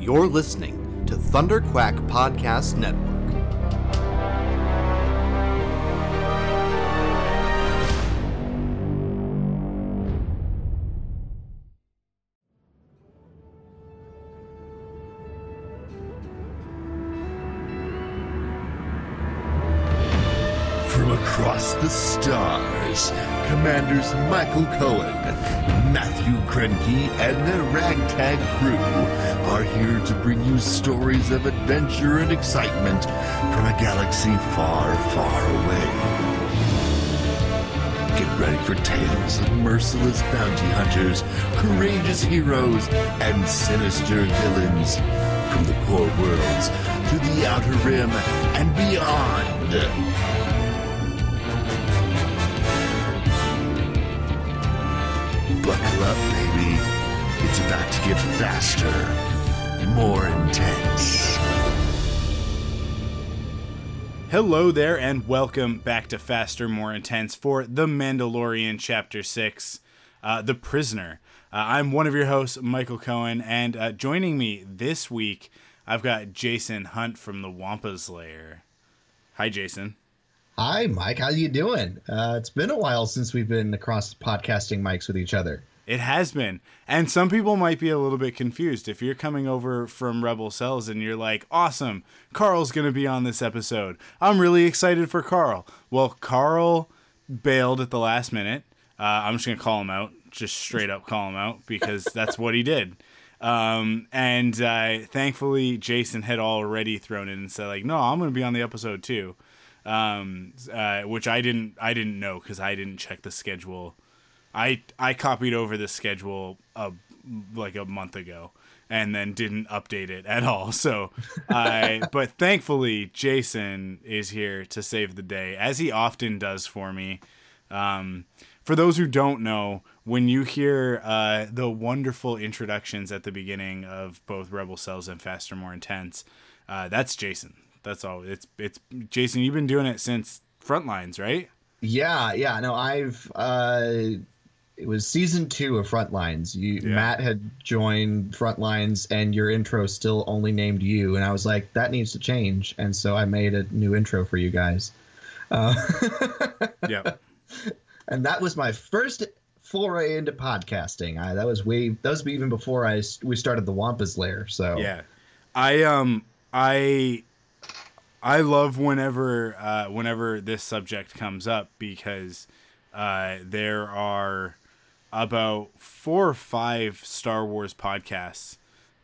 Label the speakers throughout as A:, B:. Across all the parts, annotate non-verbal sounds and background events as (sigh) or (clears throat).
A: You're listening to Thunderquack Podcast Network.
B: From across the stars, Commanders Michael Cohen, Matthew Krenke, and their ragtag crew are here to bring you stories of adventure and excitement from a galaxy far, far away. Get ready for tales of merciless bounty hunters, courageous heroes, and sinister villains from the core worlds to the outer rim and beyond. Buckle up, baby. It's about to get faster, more intense.
C: Hello there, and welcome back to Faster, More Intense for The Mandalorian Chapter 6 uh, The Prisoner. Uh, I'm one of your hosts, Michael Cohen, and uh, joining me this week, I've got Jason Hunt from the Wampa's Lair. Hi, Jason.
D: Hi, Mike. How you doing? Uh, it's been a while since we've been across podcasting mics with each other.
C: It has been. And some people might be a little bit confused. If you're coming over from Rebel Cells and you're like, awesome, Carl's going to be on this episode. I'm really excited for Carl. Well, Carl bailed at the last minute. Uh, I'm just going to call him out, just straight up call him out because (laughs) that's what he did. Um, and uh, thankfully, Jason had already thrown in and said, like, no, I'm going to be on the episode too. Um, uh, which I didn't, I didn't know because I didn't check the schedule I I copied over the schedule a, like a month ago and then didn't update it at all. (laughs) So I but thankfully Jason is here to save the day as he often does for me. Um, for those who don't know, when you hear uh, the wonderful introductions at the beginning of both Rebel Cells and Faster More Intense, uh, that's Jason. That's all. It's it's Jason. You've been doing it since Frontlines, right?
D: Yeah, yeah. No, I've uh, it was season two of Frontlines. You
C: Yeah.
D: Matt had joined Frontlines, and your intro still only named you, and I was like, that needs to change, and so I made a new intro for you guys. Uh, (laughs)
C: Yeah.
D: and that was my first foray into podcasting. I, that was way that was even before I we started the Wampa's Lair. So
C: Yeah, I um I I love whenever uh, whenever this subject comes up because uh, there are about four or five Star Wars podcasts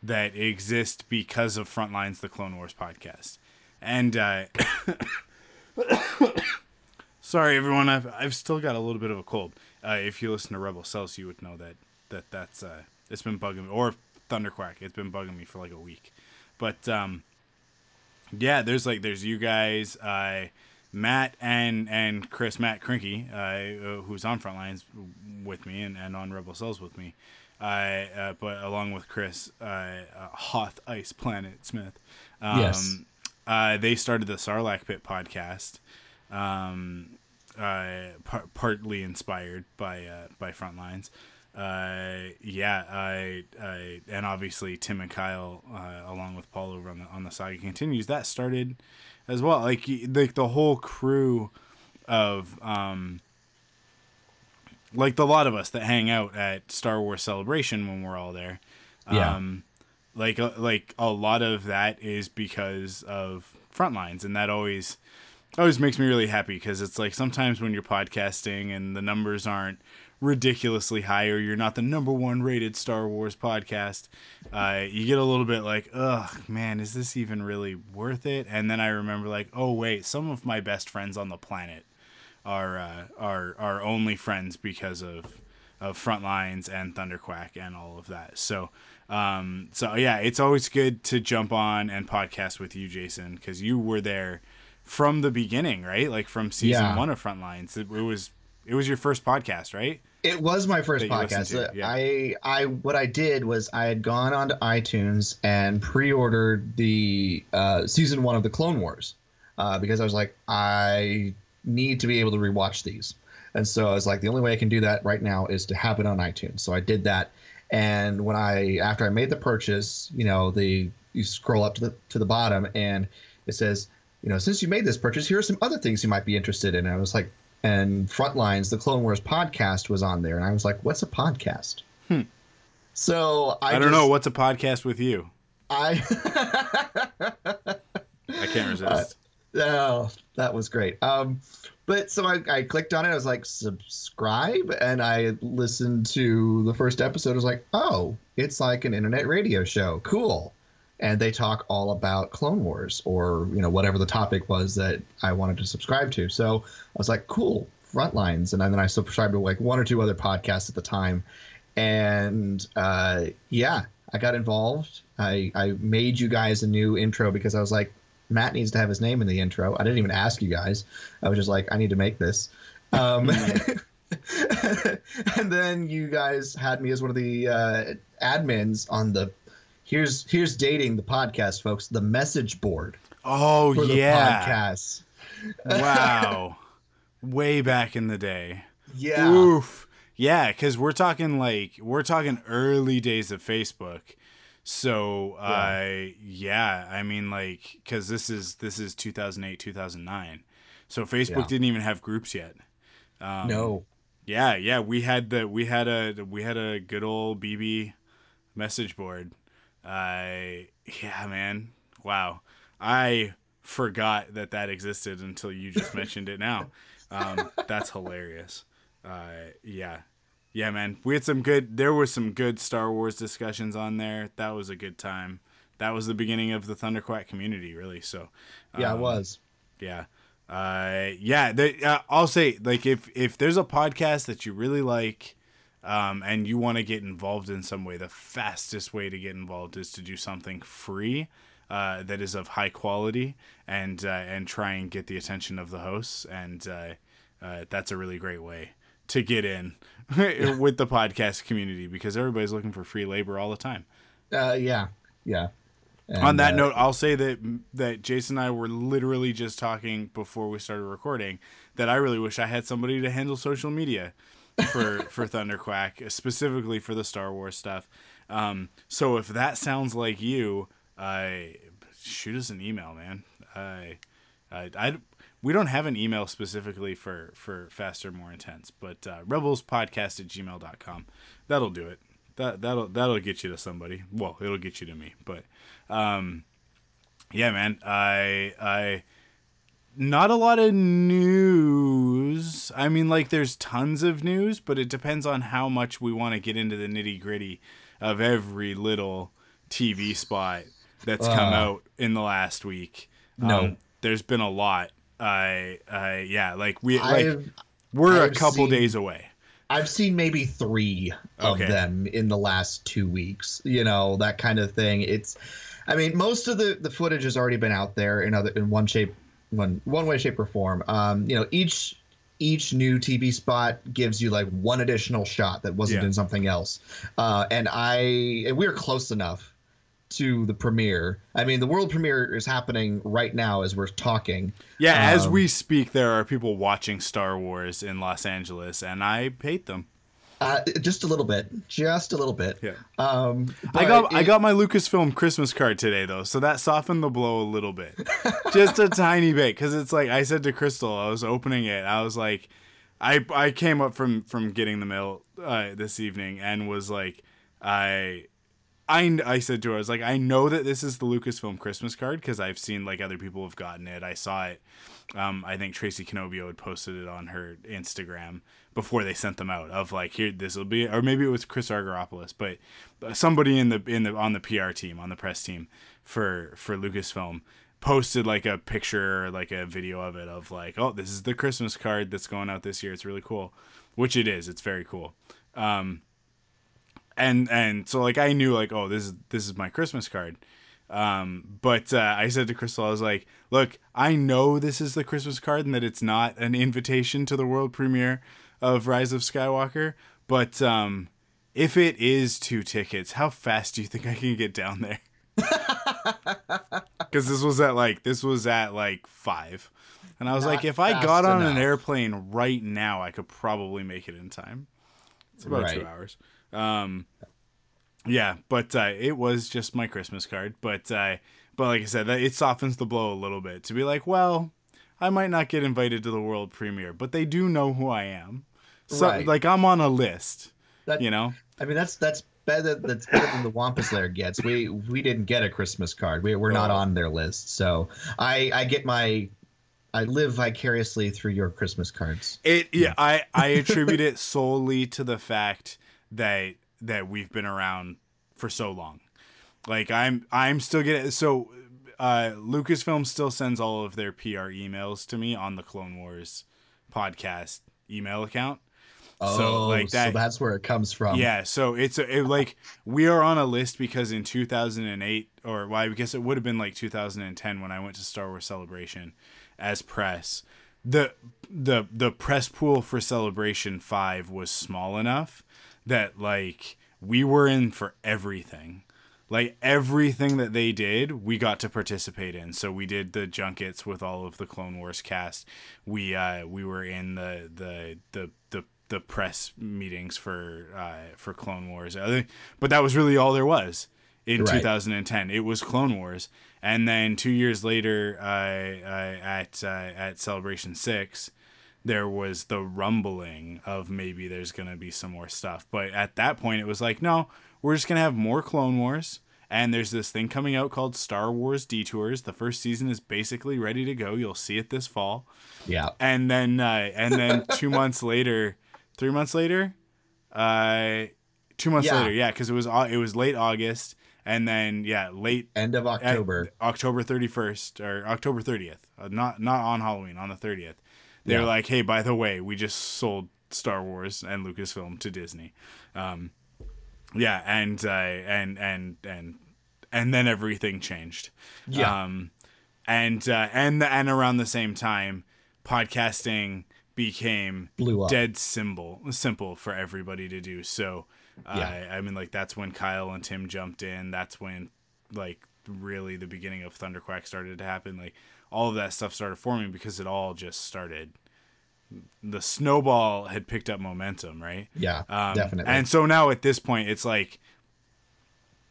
C: that exist because of Frontlines, the Clone Wars podcast, and. Uh, (coughs) Sorry, everyone. I've I've still got a little bit of a cold. Uh, if you listen to Rebel Cells, you would know that that that's uh, it's been bugging me, or Thunderquack. It's been bugging me for like a week. But um, yeah, there's like there's you guys, uh, Matt and and Chris, Matt Krinky, uh, who's on Frontlines with me and, and on Rebel Cells with me. Uh, uh, but along with Chris, uh, uh, Hoth Ice Planet Smith. Um,
D: Yes.
C: Uh, they started the Sarlacc Pit podcast um, uh, par- partly inspired by uh, by Frontlines. Uh, yeah, I, I, and obviously Tim and Kyle, uh, along with Paul over on the on the saga continues. That started as well. Like like the whole crew of um, like the lot of us that hang out at Star Wars Celebration when we're all there.
D: Yeah.
C: Um, like uh, like a lot of that is because of Frontlines, and that always always makes me really happy because it's like sometimes when you're podcasting and the numbers aren't ridiculously high or you're not the number one rated Star Wars podcast, uh, you get a little bit like, ugh, man, is this even really worth it? And then I remember like, oh wait, some of my best friends on the planet are uh, are are only friends because of of Frontlines and Thunderquack and all of that. So um so yeah, it's always good to jump on and podcast with you, Jason, because you were there from the beginning, right? Like from season
D: Yeah.
C: one of Frontlines. It, it was it was your first podcast, right?
D: It was my first
C: That you listened
D: podcast.
C: to, yeah.
D: I I what I did was I had gone onto iTunes and pre-ordered the uh, season one of the Clone Wars uh, because I was like I need to be able to rewatch these, and so I was like the only way I can do that right now is to have it on iTunes. So I did that, And when I after I made the purchase, you know, the you scroll up to the to the bottom and it says, you know, since you made this purchase, here are some other things you might be interested in. And I was like, and Frontlines, the Clone Wars podcast was on there, and I was like, what's a podcast?
C: Hmm.
D: So I,
C: I, don't
D: just-
C: know what's a podcast with you.
D: I (laughs)
C: I can't resist.
D: Oh, that was great. Um, but so I, I clicked on it. I was like, subscribe, and I listened to the first episode. I was like, oh, it's like an internet radio show. Cool. And they talk all about Clone Wars or you know whatever the topic was that I wanted to subscribe to. So I was like, cool, Frontlines, and then I subscribed to like one or two other podcasts at the time, and uh, yeah, I got involved. I I made you guys a new intro because I was like, Matt needs to have his name in the intro. I didn't even ask you guys. I was just like, I need to make this. Um, (laughs) (laughs) and then you guys had me as one of the uh, admins on the here's here's dating the podcast, folks. The message board
C: Oh yeah!
D: podcast.
C: wow, (laughs) way back in the day.
D: Yeah.
C: Oof. Yeah, because we're talking like we're talking early days of Facebook. So I yeah, I mean like because this is this is 2008 2009, so Facebook
D: Yeah.
C: didn't even have groups yet. Um,
D: No.
C: Yeah, yeah, we had the we had a we had a good old BB message board. I yeah, man. Wow. I forgot that that existed until you just mentioned it now. Um, that's hilarious. Uh, yeah. Yeah, man. We had some good there were some good Star Wars discussions on there. That was a good time. That was the beginning of the Thunderquack community, really. So
D: Yeah, it
C: um,
D: was.
C: yeah. Uh, yeah. The, uh, I'll say, like, if if there's a podcast that you really like, um, and you want to get involved in some way, the fastest way to get involved is to do something free, uh, that is of high quality, and uh, and try and get the attention of the hosts, and uh, uh, that's a really great way to get in (laughs) with the podcast community because everybody's looking for free labor all the time.
D: Uh, yeah. Yeah.
C: On that
D: uh,
C: note, I'll say that that Jason and I were literally just talking before we started recording that I really wish I had somebody to handle social media for for Thunderquack, specifically for the Star Wars stuff. Um, so if that sounds like you, I shoot us an email, man. I, I, I, we don't have an email specifically for for faster, more intense, but uh, rebelspodcast at gmail.com. That'll do it. That that'll that'll get you to somebody. Well, it'll get you to me, but um, yeah, man. I I not a lot of news. I mean, like there's tons of news, but it depends on how much we want to get into the nitty gritty of every little TV spot that's come
D: Uh.
C: out in the last week.
D: No.
C: Um, there's been a lot. I I yeah, like we like
D: I've,
C: we're a
D: I've
C: couple
D: seen-
C: days away.
D: I've seen maybe three of
C: Okay.
D: them in the last two weeks. You know that kind of thing. It's, I mean, most of the the footage has already been out there in other in one shape, one one way, shape, or form. Um, you know, each each new TV spot gives you like one additional shot that wasn't
C: Yeah.
D: in something else. Uh, and I and we're close enough to the premiere. I mean, the world premiere is happening right now as we're talking.
C: Yeah, as
D: Um,
C: we speak, there are people watching Star Wars in Los Angeles, and I hate them.
D: Uh, just a little bit, just a little bit.
C: Yeah.
D: Um,
C: I got I got my Lucasfilm Christmas card today though, so that softened the blow a little bit, (laughs) just a tiny bit. Because it's like I said to Crystal, I was opening it, I was like, I I came up from from getting the mail uh, this evening and was like, I. I, I said to her, I was like, I know that this is the Lucasfilm Christmas card because I've seen like other people have gotten it. I saw it. Um, I think Tracy Cannobbio had posted it on her Instagram before they sent them out. Of like, here, this will be, or maybe it was Chris Argyropoulos, but somebody in the in the on the PR team, on the press team for for Lucasfilm posted like a picture or like a video of it of like, oh, this is the Christmas card that's going out this year. It's really cool, which it is. It's very cool. Um, and and so like I knew like oh this is this is my Christmas card. Um, but uh, I said to Crystal, I was like, look, I know this is the Christmas card and that it's not an invitation to the world premiere of Rise of Skywalker, but um, if it is two tickets, how fast do you think I can get down there? (laughs) Because this was at like this was at like five, and I was like, if I got on an airplane right now, I could probably make it in time. It's about two hours. Um, yeah, but uh, it was just my Christmas card. But uh, but like I said, that it softens the blow a little bit to be like, well, I might not get invited to the world premiere, but they do know who I am. So
D: Right.
C: like I'm on a list,
D: That-
C: you know.
D: I mean, that's that's better. That's better than the Wampa's Lair gets. We we didn't get a Christmas card. We we're not
C: Oh.
D: on their list. So I I get my. I live vicariously through your Christmas cards.
C: It yeah, I I (laughs) attribute it solely to the fact that that we've been around for so long. Like I'm I'm still getting so uh Lucasfilm still sends all of their PR emails to me on the Clone Wars podcast email account.
D: Oh,
C: So, like that-
D: So that's where it comes from.
C: Yeah, so it's a, it, like we are on a list because in 2008 or why well, I guess it would have been like 2010 when I went to Star Wars Celebration as press. The the the press pool for Celebration 5 was small enough that like we were in for everything. Like everything that they did, we got to participate in. So we did the junkets with all of the Clone Wars cast. We uh we were in the the the the the press meetings for uh, for Clone Wars. But that was really all there was in
D: Right.
C: 2010. It was Clone Wars, and then two years later, uh, uh, at uh, at Celebration Six, there was the rumbling of maybe there's gonna be some more stuff. But at that point, it was like, no, we're just gonna have more Clone Wars. And there's this thing coming out called Star Wars Detours. The first season is basically ready to go. You'll see it this fall
D: Yeah.
C: and then uh, and then (laughs) two months later, three months later, uh, two months
D: Yeah.
C: later, yeah, because it was it was late August, and then yeah, late
D: End of October.
C: October thirty first or October thirtieth, uh, not not on Halloween, on the thirtieth. They're
D: Yeah.
C: like, hey, by the way, we just sold Star Wars and Lucasfilm to Disney. Um, yeah, and uh, and and and and then everything changed.
D: Yeah.
C: Um, and uh, and and around the same time, podcasting became
D: Blew up.
C: dead simple simple for everybody to do. So, uh,
D: Yeah.
C: I mean, like that's when Kyle and Tim jumped in. That's when like really the beginning of Thunderquack started to happen. Like all of that stuff started forming because it all just started. The snowball had picked up momentum, right?
D: Yeah.
C: Um,
D: definitely.
C: And so now at this point, it's like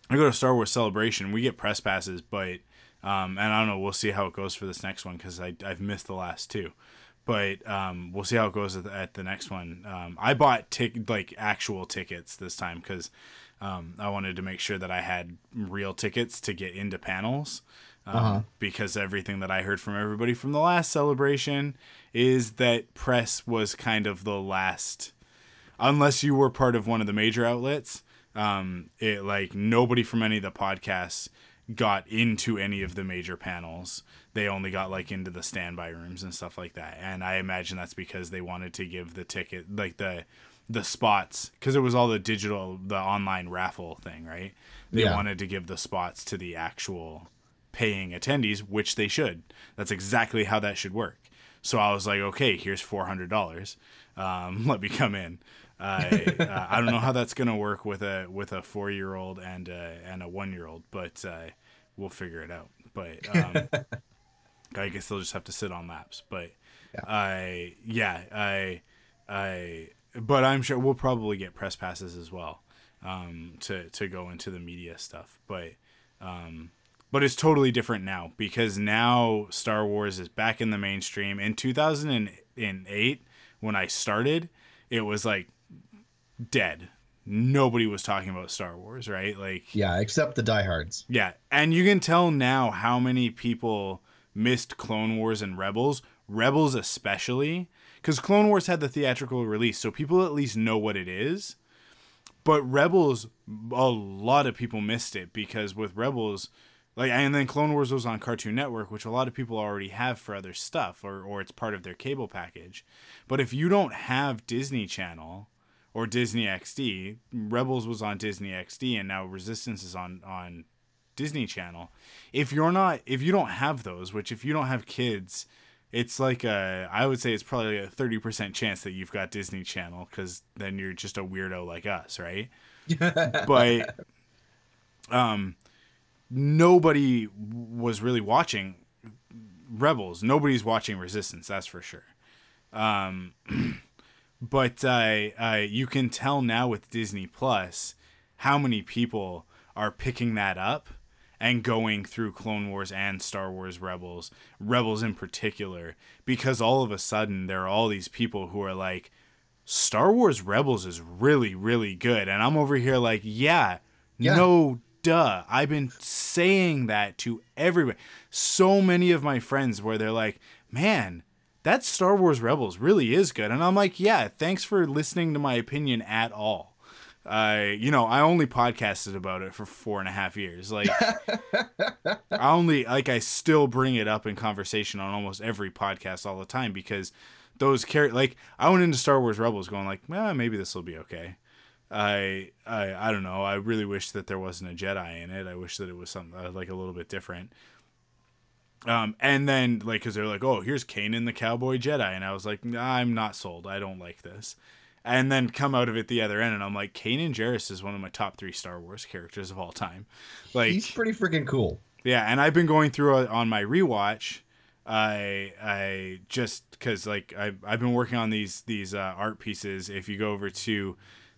C: I go to Star Wars Celebration. We get press passes, but um, and I don't know. We'll see how it goes for this next one because I I've missed the last two, but um, we'll see how it goes at the, at the next one. Um, I bought tick like actual tickets this time because um, I wanted to make sure that I had real tickets to get into panels. Um,
D: Uh-huh.
C: Because everything that I heard from everybody from the last celebration is that press was kind of the last unless you were part of one of the major outlets um it like nobody from any of the podcasts got into any of the major panels they only got like into the standby rooms and stuff like that and i imagine that's because they wanted to give the ticket like the the spots because it was all the digital the online raffle thing right they
D: Yeah.
C: wanted to give the spots to the actual paying attendees which they should that's exactly how that should work so I was like, okay, here's four hundred dollars. Um, (laughs) let me come in. I uh, I don't know how that's gonna work with a with a four year old and a, and a one year old, but uh, we'll figure it out. But um, (laughs) I guess they'll just have to sit on laps. But I yeah I I but I'm sure we'll probably get press passes as well um, to to go into the media stuff. But um, but it's totally different now because now Star Wars is back in the mainstream. In 2008, when I started, it was like dead. Nobody was talking about Star Wars, right? Like,
D: yeah, except the diehards.
C: yeah. And you can tell now how many people missed Clone Wars and Rebels, Rebels especially, because Clone Wars had the theatrical release, so people at least know what it is. But Rebels, a lot of people missed it because with Rebels, like, and then Clone Wars was on Cartoon Network, which a lot of people already have for other stuff, or or it's part of their cable package. But if you don't have Disney Channel or Disney XD, Rebels was on Disney XD, and now Resistance is on on Disney Channel. If you're not, if you don't have those, which if you don't have kids, it's like a, I would say it's probably a thirty percent chance that you've got Disney Channel because then you're just a weirdo like us, right? (laughs) but um, nobody was really watching Rebels. Nobody's watching Resistance, that's for sure. Um, (clears throat) but uh, uh, you can tell now with Disney Plus how many people are picking that up and going through Clone Wars and Star Wars Rebels, Rebels in particular, because all of a sudden there are all these people who are like, Star Wars Rebels is really, really good. And I'm over here like, yeah,
D: Yeah.
C: no duh. I've been saying that to everybody. So many of my friends where they're like, man, that Star Wars Rebels really is good. And I'm like, yeah, thanks for listening to my opinion at all. I, you know, I only podcasted about it for four and a half years. Like, (laughs) I only, like, I still bring it up in conversation on almost every podcast all the time because those characters, like, I went into Star Wars Rebels going like, well, maybe this will be okay. I, I, I don't know. I really wish that there wasn't a Jedi in it. I wish that it was something uh, like a little bit different. Um, and then like, cause they're like, oh, here's Kanan the Cowboy Jedi, and I was like, nah, I'm not sold. I don't like this. And then come out of it the other end, and I'm like, Kanan Jarrus is one of my top three Star Wars characters of all time. Like,
D: He's pretty freaking cool.
C: yeah, and I've been going through it on my rewatch. I I just because like I I've been working on these these uh, art pieces. If you go over to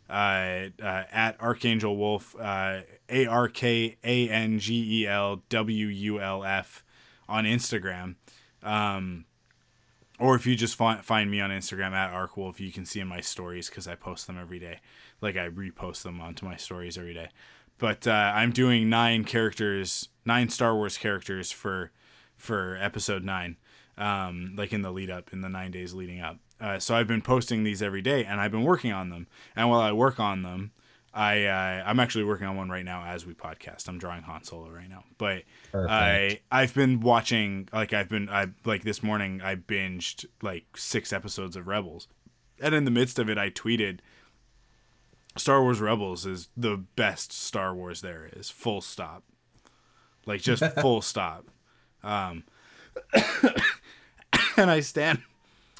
C: uh, uh, at Archangel Wolf, uh, A R K A N G E L W U L F on Instagram. Um, or if you just find, find me on Instagram at ArcWolf, you can see in my stories because I post them every day. Like I repost them onto my stories every day. But uh, I'm doing nine characters, nine Star Wars characters for for episode nine, um, like in the lead up, in the nine days leading up. Uh, so I've been posting these every day, and I've been working on them. And while I work on them, I uh, I'm actually working on one right now as we podcast. I'm drawing Han Solo right now, but I I've been watching like I've been I like this morning I binged like six episodes of Rebels, and in the midst of it I tweeted. Star Wars Rebels is the best Star Wars there is. Full stop. Like just (laughs) full stop. Um (coughs) and I stand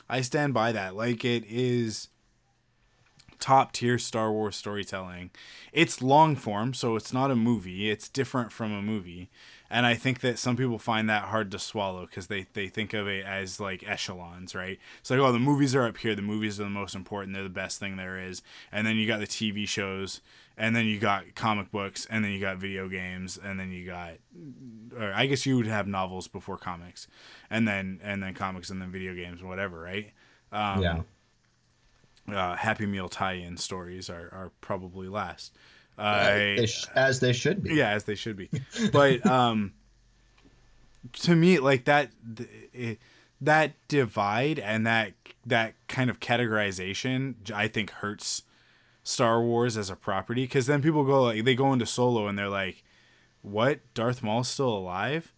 C: I stand by that. Like it is top tier Star Wars storytelling. It's long form, so it's not a movie. It's different from a movie. And I think that some people find that hard to swallow because they, they think of it as like echelons, right? It's like, oh, the movies are up here. The movies are the most important. They're the best thing there is. And then you got the TV shows, and then you got comic books, and then you got video games, and then you got, or I guess you would have novels before comics, and then and then comics, and then video games, whatever, right? Um,
D: yeah.
C: uh, Happy Meal tie-in stories are, are probably last. Uh,
D: they sh- as they should be.
C: yeah, as they should be. (laughs) But um, to me, like that, th- it, that divide and that that kind of categorization, I think hurts Star Wars as a property because then people go like they go into Solo and they're like, "What? Darth Maul's still alive?"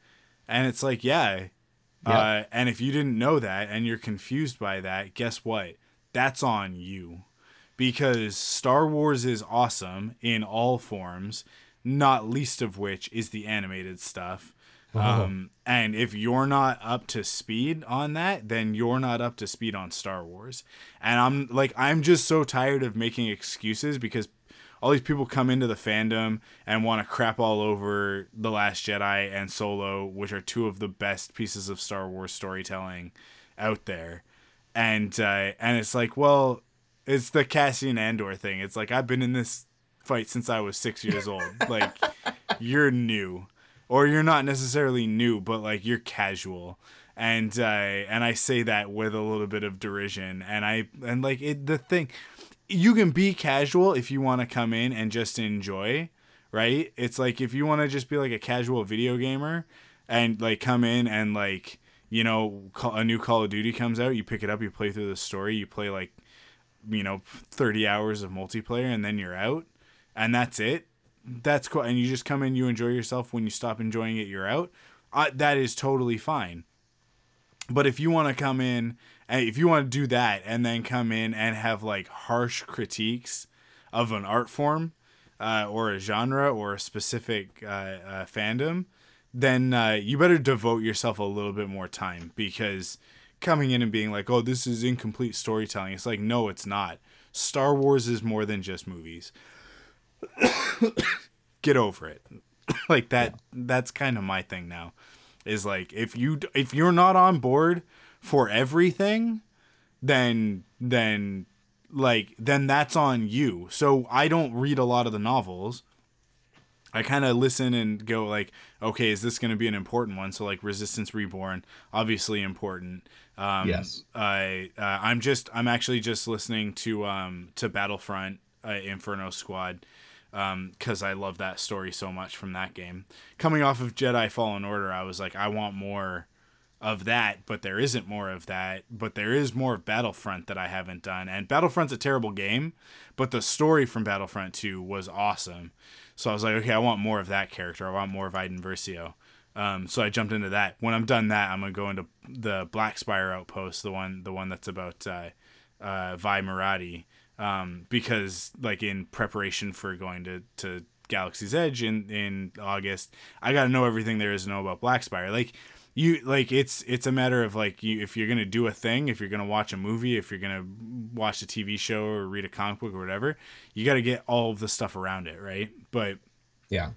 C: And it's like, yeah.
D: Yeah.
C: Uh, and if you didn't know that and you're confused by that, guess what? That's on you because Star Wars is awesome in all forms, not least of which is the animated stuff. Um, and if you're not up to speed on that, then you're not up to speed on Star Wars. And I'm like, I'm just so tired of making excuses because all these people come into the fandom and want to crap all over The Last Jedi and Solo, which are two of the best pieces of Star Wars storytelling out there. And uh, and it's like, well, it's the Cassian Andor thing. It's like I've been in this fight since I was six years old. like (laughs) you're new, or you're not necessarily new, but like you're casual. And uh, and I say that with a little bit of derision. And I and like it, the thing, you can be casual if you want to come in and just enjoy, right? It's like if you want to just be like a casual video gamer and like come in and like you know a new Call of Duty comes out, you pick it up, you play through the story, you play like you know 30 hours of multiplayer and then you're out and that's it that's cool and you just come in you enjoy yourself when you stop enjoying it you're out uh, that is totally fine but if you want to come in and if you want to do that and then come in and have like harsh critiques of an art form uh, or a genre or a specific uh, uh, fandom then uh, you better devote yourself a little bit more time because coming in and being like, oh, this is incomplete storytelling. It's like, no, it's not. Star Wars is more than just movies. (coughs) Get over it. (coughs) like that that's kind of my thing now. Is like if you if you're not on board for everything, then then like then that's on you. So I don't read a lot of the novels. I kind of listen and go like, okay, is this going to be an important one? So like Resistance Reborn, obviously important. Um,
D: Yes.
C: I uh, I'm just I'm actually just listening to um to Battlefront uh, Inferno Squad because I love that story so much from that game. Coming off of Jedi Fallen Order, I was like, I want more of that, but there isn't more of that. But there is more of Battlefront that I haven't done. And Battlefront's a terrible game, but the story from Battlefront 2 was awesome. So I was like, okay, I want more of that character. I want more of Iden Versio. Um, so I jumped into that. When I'm done that, I'm gonna go into the Black Spire Outpost, the one, the one that's about uh, uh, Vi Moradi, um, because like in preparation for going to to Galaxy's Edge in in August, I got to know everything there is to know about Black Spire. Like you, like it's it's a matter of like you if you're gonna do a thing, if you're gonna watch a movie, if you're gonna watch a TV show or read a comic book or whatever, you got to get all of the stuff around it, right? But
D: Yeah.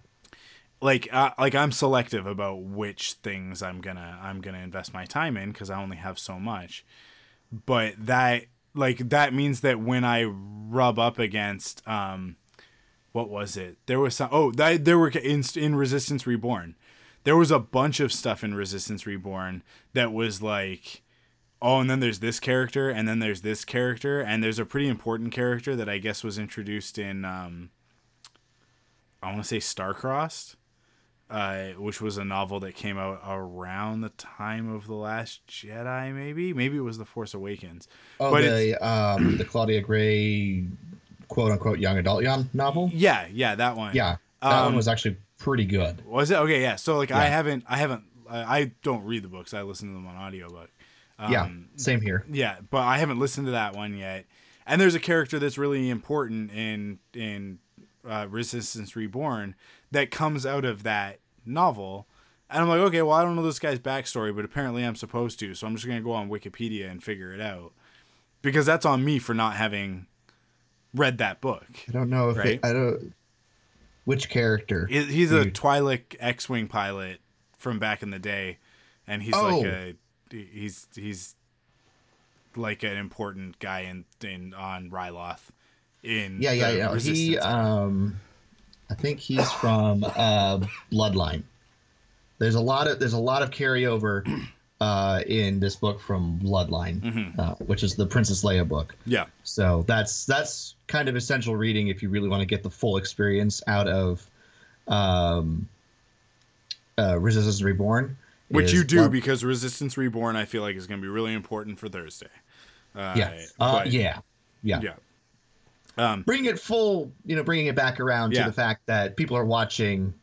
C: like uh, like I'm selective about which things I'm gonna I'm gonna invest my time in because I only have so much. But that like that means that when I rub up against um, what was it? There was some oh that there were in in Resistance Reborn, there was a bunch of stuff in Resistance Reborn that was like. Oh, and then there's this character, and then there's this character, and there's a pretty important character that I guess was introduced in um, I want to say Starcrossed, uh, which was a novel that came out around the time of the Last Jedi. Maybe, maybe it was the Force Awakens.
D: Oh,
C: But
D: the um, the Claudia Gray, quote unquote, young adult young novel.
C: Yeah, yeah, that one.
D: Yeah, that
C: Um,
D: one was actually pretty good.
C: Was it okay? Yeah. So like, I haven't, I haven't, I I don't read the books. I listen to them on audiobook. Um,
D: yeah, same here.
C: Yeah, but I haven't listened to that one yet. And there's a character that's really important in in uh, Resistance Reborn that comes out of that novel. And I'm like, okay, well, I don't know this guy's backstory, but apparently I'm supposed to, so I'm just gonna go on Wikipedia and figure it out because that's on me for not having read that book.
D: I don't know if
C: Right.
D: it, I don't. Which character?
C: He's a
D: Dude.
C: Twi'lek X-wing pilot from back in the day, and he's like
D: Oh.
C: a he's he's like an important guy in in on Ryloth. In
D: yeah, yeah, yeah. He, um, I think he's from uh, Bloodline. There's a lot of there's a lot of carryover uh, in this book from Bloodline,
C: Mm-hmm.
D: uh, which is the Princess Leia book.
C: yeah,
D: So that's that's kind of essential reading if you really want to get the full experience out of um, uh, Resistance Reborn.
C: which you do
D: Blood-
C: because Resistance Reborn, I feel like is going to be really important for Thursday. Uh,
D: yeah, uh,
C: but-
D: yeah, yeah,
C: yeah. Um,
D: Bring it full, you know, bringing it back around
C: Yeah.
D: to the fact that people are watching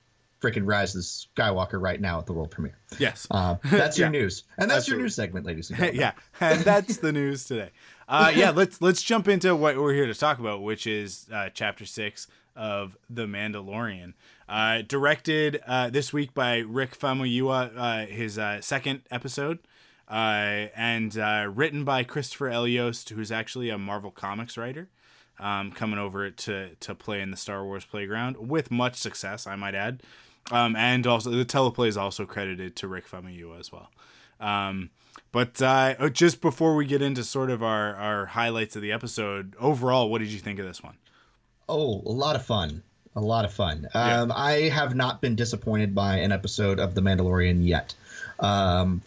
D: freaking Rise of Skywalker right now at the world premiere.
C: yes.
D: Uh, (laughs) that's your
C: Yeah.
D: news, and that's
C: Absolutely.
D: your news segment, ladies and (laughs) gentlemen.
C: yeah, and that's the news today. Uh, (laughs) yeah, let's let's jump into what we're here to talk about, which is uh, chapter six of The Mandalorian, uh, directed uh, this week by Rick Famuyiwa, uh, his uh, second episode, uh, and uh, written by Christopher L. Yost, who's actually a Marvel Comics writer. Um, coming over to to play in the Star Wars playground with much success, I might add. Um, and also the teleplay is also credited to Rick Famuyiwa as well. Um, but uh, just before we get into sort of our, our highlights of the episode, overall, what did you think of this one?
D: Oh, a lot of fun. A lot of fun.
C: Yeah.
D: Um, I have not been disappointed by an episode of The Mandalorian yet. Um,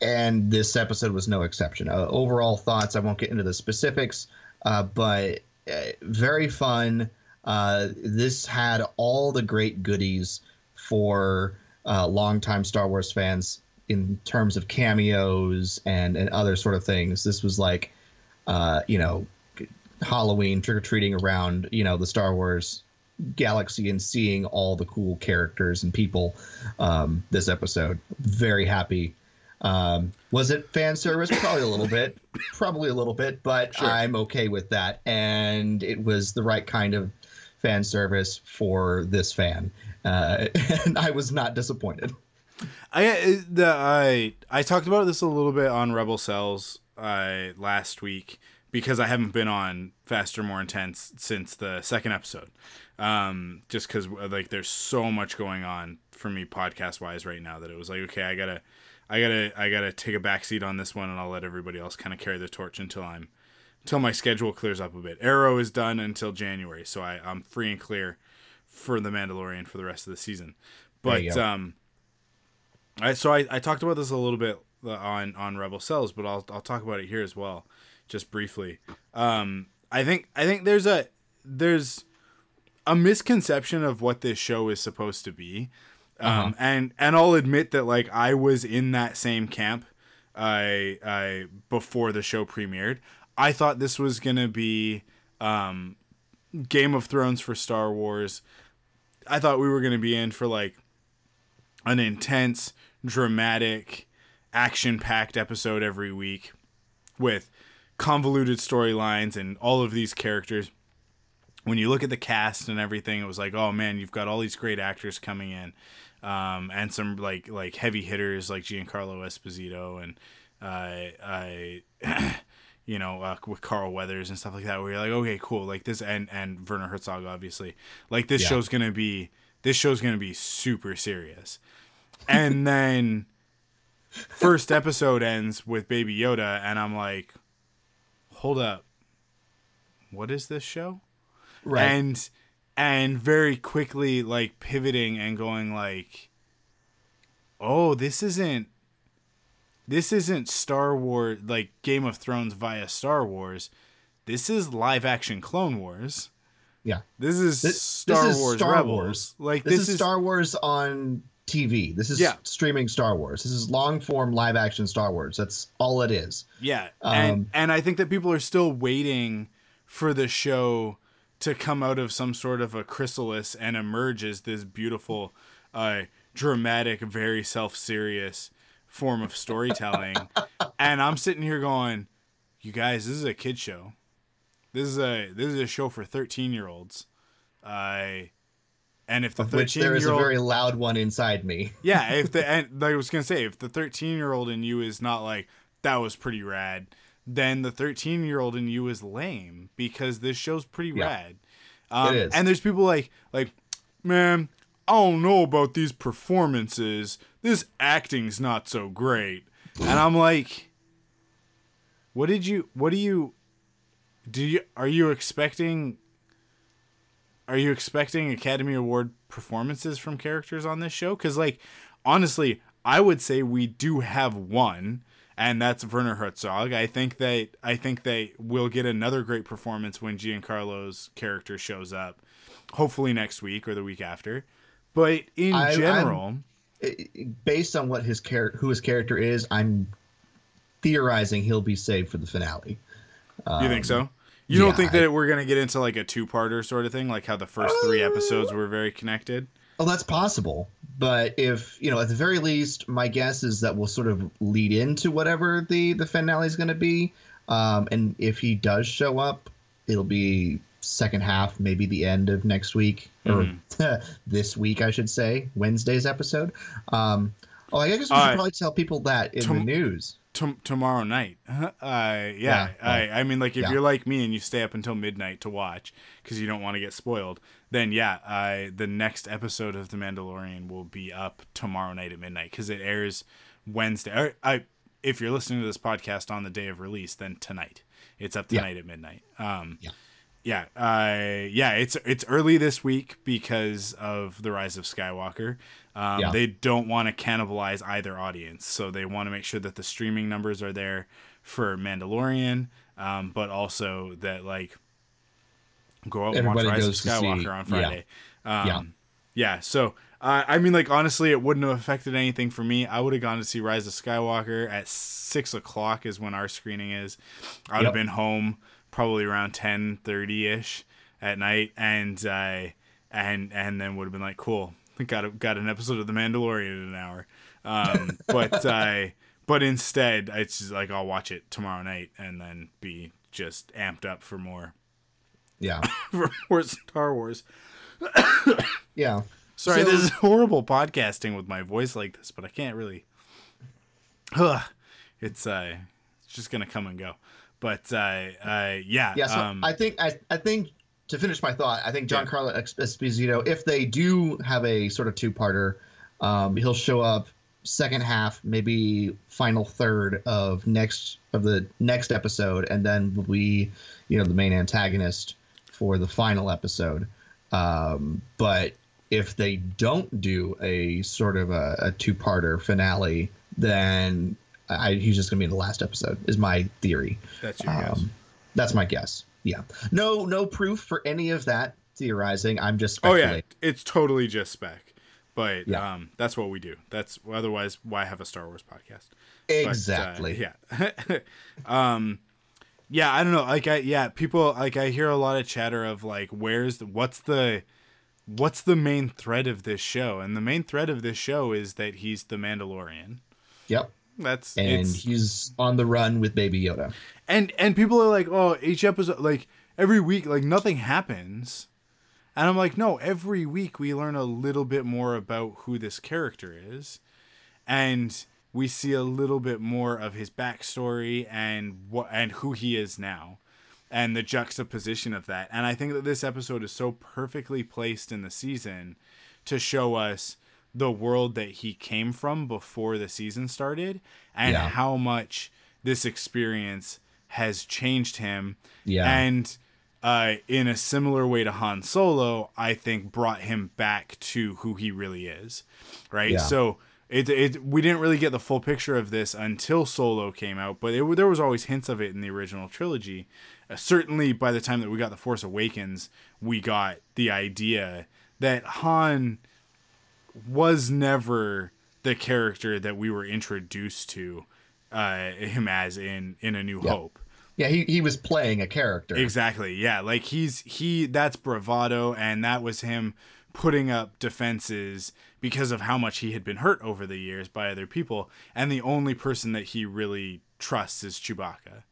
D: and this episode was no exception. Uh, overall thoughts, I won't get into the specifics, uh, but uh, very fun. Uh, this had all the great goodies for uh, longtime Star Wars fans in terms of cameos and, and other sort of things. This was like, you know, Halloween trick or treating around, you know, the Star Wars galaxy and seeing all the cool characters and people. Um, this episode, very happy. Um, was it fan service? Probably a little bit, probably a little bit, but
C: Sure.
D: I'm okay with that. And it was the right kind of fan service for this fan, uh, (laughs) and I was not disappointed.
C: I uh, the I I talked about this a little bit on Rebel Cells uh, last week because I haven't been on Faster More Intense since the second episode. Um, just because like there's so much going on for me podcast wise right now that it was like okay I gotta I gotta I gotta take a backseat on this one and I'll let everybody else kind of carry the torch until I'm till my schedule clears up a bit. Arrow is done until January, so I, I'm free and clear for the Mandalorian for the rest of the season. But um, I so I, I talked about this a little bit uh, on on Rebel Cells, but I'll I'll talk about it here as well, just briefly. Um, I think I think there's a there's a misconception of what this show is supposed to be. Um,
D: Uh-huh.
C: and and I'll admit that like I was in that same camp I I before the show premiered. I thought this was gonna be um, Game of Thrones for Star Wars. I thought we were gonna be in for like an intense, dramatic, action-packed episode every week with convoluted storylines and all of these characters. When you look at the cast and everything, it was like, oh man, you've got all these great actors coming in, um, and some like like heavy hitters like Giancarlo Esposito and uh, I, (clears throat) you know, uh, with Carl Weathers and stuff like that. Where you're like, okay, cool, like this, and and Werner Herzog, obviously, like this
D: Yeah.
C: show's gonna be this show's gonna be super serious, and (laughs) then first episode ends with Baby Yoda, and I'm like, hold up, what is this show?
D: Right.
C: and and very quickly like pivoting and going like oh this isn't this isn't star wars like game of thrones via star wars this is live action clone wars
D: yeah.
C: this is
D: This-
C: star
D: this is
C: wars
D: Star
C: rebels
D: Wars.
C: like
D: This,
C: this,
D: is, Star Wars on TV. This is
C: Yeah.
D: streaming Star Wars. This is long form live action Star Wars. That's all it is.
C: Yeah, and
D: Um,
C: and I think that people are still waiting for the show to come out of some sort of a chrysalis and emerge as this beautiful, uh, dramatic, very self-serious form of storytelling. (laughs) and I'm sitting here going, "You guys, this is a kid show. This is a this is a show for 13 year olds." I. and if the
D: Of which
C: 13
D: there is a very loud one inside me. (laughs)
C: yeah, if the (laughs) and like I was gonna say, if the thirteen year old in you is not like that was pretty rad, then the thirteen year old in you is lame because this show's pretty
D: Yeah.
C: rad. Um,
D: It is.
C: And there's people like like, man, I don't know about these performances. This acting's not so great. And I'm like, what did you? What do you? Do you? Are you expecting? Are you expecting Academy Award performances from characters on this show? Because, like, honestly, I would say we do have one, and that's Werner Herzog. I think that I think they will get another great performance when Giancarlo's character shows up, hopefully next week or the week after. But in
D: I- I'm-
C: general,
D: Based on what his char- who his character is, I'm theorizing he'll be saved for the finale.
C: you think so? You don't
D: Um,
C: think
D: I-
C: that we're gonna get into like a two-parter sort of thing, like how the first three episodes were very connected?
D: Oh, that's possible. But if you know, at the very least, my guess is that we'll sort of lead into whatever the the finale is going to be. Um, and if he does show up, it'll be second half, maybe the end of next week or (laughs) this week, I should say, Wednesday's episode. Um, oh, I guess we should
C: Uh,
D: probably tell people that in
C: tom-
D: the news.
C: T- tomorrow night. (laughs) Uh, yeah,
D: Yeah,
C: I, I mean, like if
D: yeah.
C: you're like me and you stay up until midnight to watch because you don't want to get spoiled, then yeah, I the next episode of The Mandalorian will be up tomorrow night at midnight because it airs Wednesday. I, if you're listening to this podcast on the day of release, then tonight it's up
D: Yeah.
C: tonight at midnight. Um,
D: Yeah.
C: yeah, uh, yeah, it's it's early this week because of the rise of Skywalker. Um,
D: Yeah.
C: They don't want to cannibalize either audience, so they want to make sure that the streaming numbers are there for Mandalorian, um, but also that like go out and watch Rise of Skywalker
D: see-
C: on
D: yeah.
C: Friday. Um,
D: Yeah.
C: yeah. So uh, I mean, like honestly, it wouldn't have affected anything for me. I would have gone to see Rise of Skywalker at six o'clock is when our screening is. I would have been home probably around ten thirty ish at night, and uh, and and then would have been like, cool, got a, got an episode of The Mandalorian in an hour. Um, (laughs) but I but instead, it's just like I'll watch it tomorrow night and then be just amped up for more
D: Yeah, (laughs)
C: for Star Wars. (coughs)
D: yeah.
C: Sorry,
D: So-
C: this is (laughs) horrible podcasting with my voice like this, but I can't really. Ugh. (sighs) It's uh, it's just gonna come and go. But uh, uh yeah,
D: Yeah, so
C: um,
D: I think I, I think to finish my thought, I think Giancarlo Esposito, if they do have a sort of two-parter, um, he'll show up second half, maybe final third of next of the next episode, and then we, you know, the main antagonist for the final episode. Um, but if they don't do a sort of a, a two-parter finale, then I, he's just going to be in the last episode. Is my theory.
C: That's your guess.
D: Um, that's my guess. Yeah. No, no proof for any of that theorizing. I'm just
C: Oh yeah, it's totally just spec. But
D: Yeah.
C: um, that's what we do. That's otherwise why have a Star Wars podcast? But, uh,
D: Exactly.
C: yeah. (laughs) um, yeah. I don't know. Like I yeah, people like I hear a lot of chatter of like, where's the what's the what's the main thread of this show? And the main thread of this show is that he's the Mandalorian.
D: Yep.
C: That's
D: And he's on the run with Baby Yoda.
C: and and people are like, oh, each episode, like every week, like nothing happens, and I'm like, no, every week we learn a little bit more about who this character is, and we see a little bit more of his backstory and what and who he is now, and the juxtaposition of that. And I think that this episode is so perfectly placed in the season to show us the world that he came from before the season started and
D: Yeah.
C: how much this experience has changed him.
D: Yeah.
C: And uh, in a similar way to Han Solo, I think brought him back to who he really is. Right.
D: Yeah.
C: So it, it we didn't really get the full picture of this until Solo came out, but it, there was always hints of it in the original trilogy. Uh, certainly, by the time that we got the Force Awakens, we got the idea that Han was never the character that we were introduced to uh, him as in in A New
D: Yeah.
C: Hope.
D: Yeah, he, he was playing a character.
C: Exactly. Yeah, like he's he that's bravado and that was him putting up defenses because of how much he had been hurt over the years by other people and the only person that he really trusts is Chewbacca.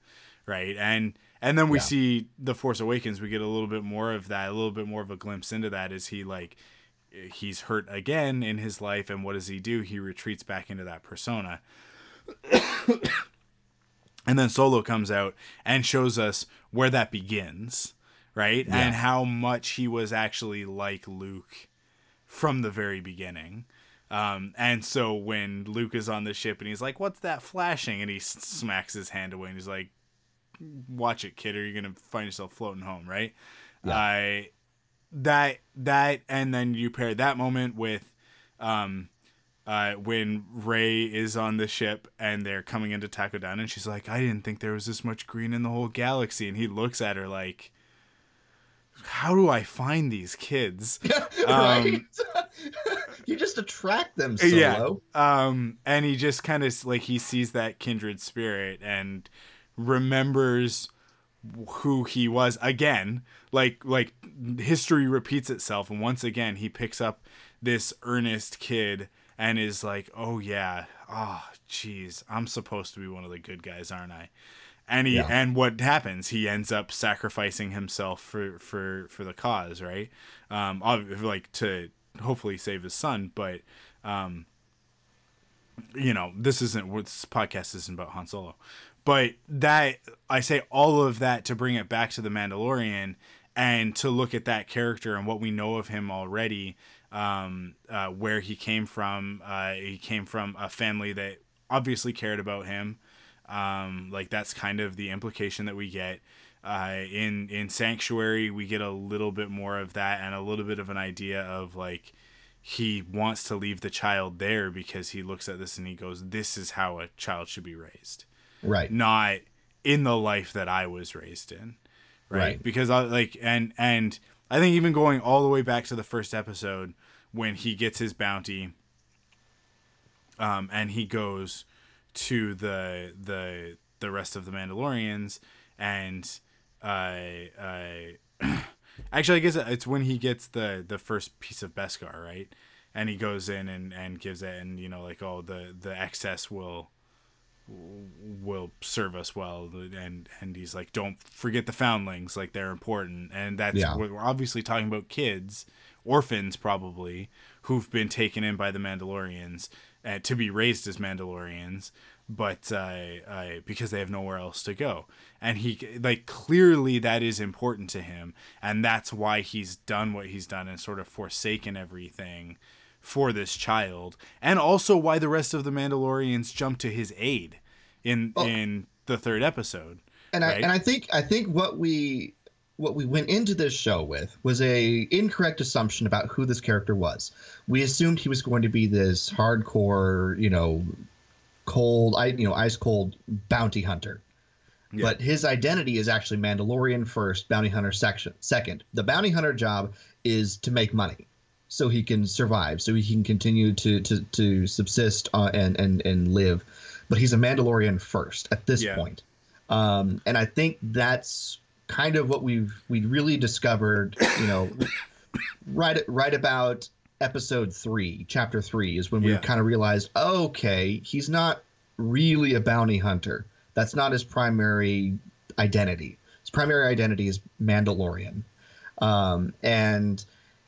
C: Right? And and then we
D: Yeah.
C: see The Force Awakens we get a little bit more of that, a little bit more of a glimpse into that is he like he's hurt again in his life and what does he do? He retreats back into that persona. (coughs) and then Solo comes out and shows us where that begins, right?
D: Yeah.
C: And how much he was actually like Luke from the very beginning. Um, and so when Luke is on the ship and he's like, "What's that flashing?" and he smacks his hand away and he's like, "Watch it, kid, or you're gonna find yourself floating home." Right? I that that and then you pair that moment with um uh when Rey is on the ship and they're coming into Takodana and she's like I didn't think there was this much green in the whole galaxy and he looks at her like how do I find these kids? (laughs)
D: right? (laughs) you just attract them, Solo.
C: Yeah. Um, and he just kind of like he sees that kindred spirit and remembers who he was again. Like like history repeats itself, and once again he picks up this earnest kid and is like, "Oh yeah, oh jeez, I'm supposed to be one of the good guys, aren't I?" And he
D: Yeah.
C: and what happens? He ends up sacrificing himself for for for the cause, right? Um, like to hopefully save his son, but um, you know, this isn't what this podcast isn't about Han Solo. But that I say all of that to bring it back to the Mandalorian and to look at that character and what we know of him already, um, uh, where he came from. Uh, he came from a family that obviously cared about him. Um, like that's kind of the implication that we get. Uh, in in Sanctuary, we get a little bit more of that and a little bit of an idea of like he wants to leave the child there because he looks at this and he goes, "This is how a child should be raised."
D: Right.
C: not in the life that I was raised in. Right.
D: Right.
C: Because I like and and I think even going all the way back to the first episode when he gets his bounty um and he goes to the the the rest of the Mandalorians and uh (clears throat) uh actually I guess it's when he gets the the first piece of Beskar, right? And he goes in and and gives it and you know like oh the the excess will will serve us well and and he's like don't forget the foundlings like they're important and that's
D: Yeah.
C: we're obviously talking about kids orphans probably who've been taken in by the mandalorians uh, to be raised as mandalorians but uh, uh, because they have nowhere else to go and he like clearly that is important to him and that's why he's done what he's done and sort of forsaken everything for this child, and also why the rest of the Mandalorians jump to his aid in
D: Oh.
C: in the third episode.
D: and I and I think I think what we what we went into this show with was a incorrect assumption about who this character was. We assumed he was going to be this hardcore, you know, cold, I you know, ice cold bounty hunter.
C: Yeah.
D: But his identity is actually Mandalorian first, bounty hunter section second. The bounty hunter job is to make money, so he can survive, so he can continue to to to subsist uh, and and and live. But he's a Mandalorian first at this
C: Yeah.
D: point. Um, and I think that's kind of what we've we really discovered. You know, right right about episode three, chapter three, is when we
C: Yeah.
D: kind of realized, okay, he's not really a bounty hunter. That's not his primary identity. His primary identity is Mandalorian, um, and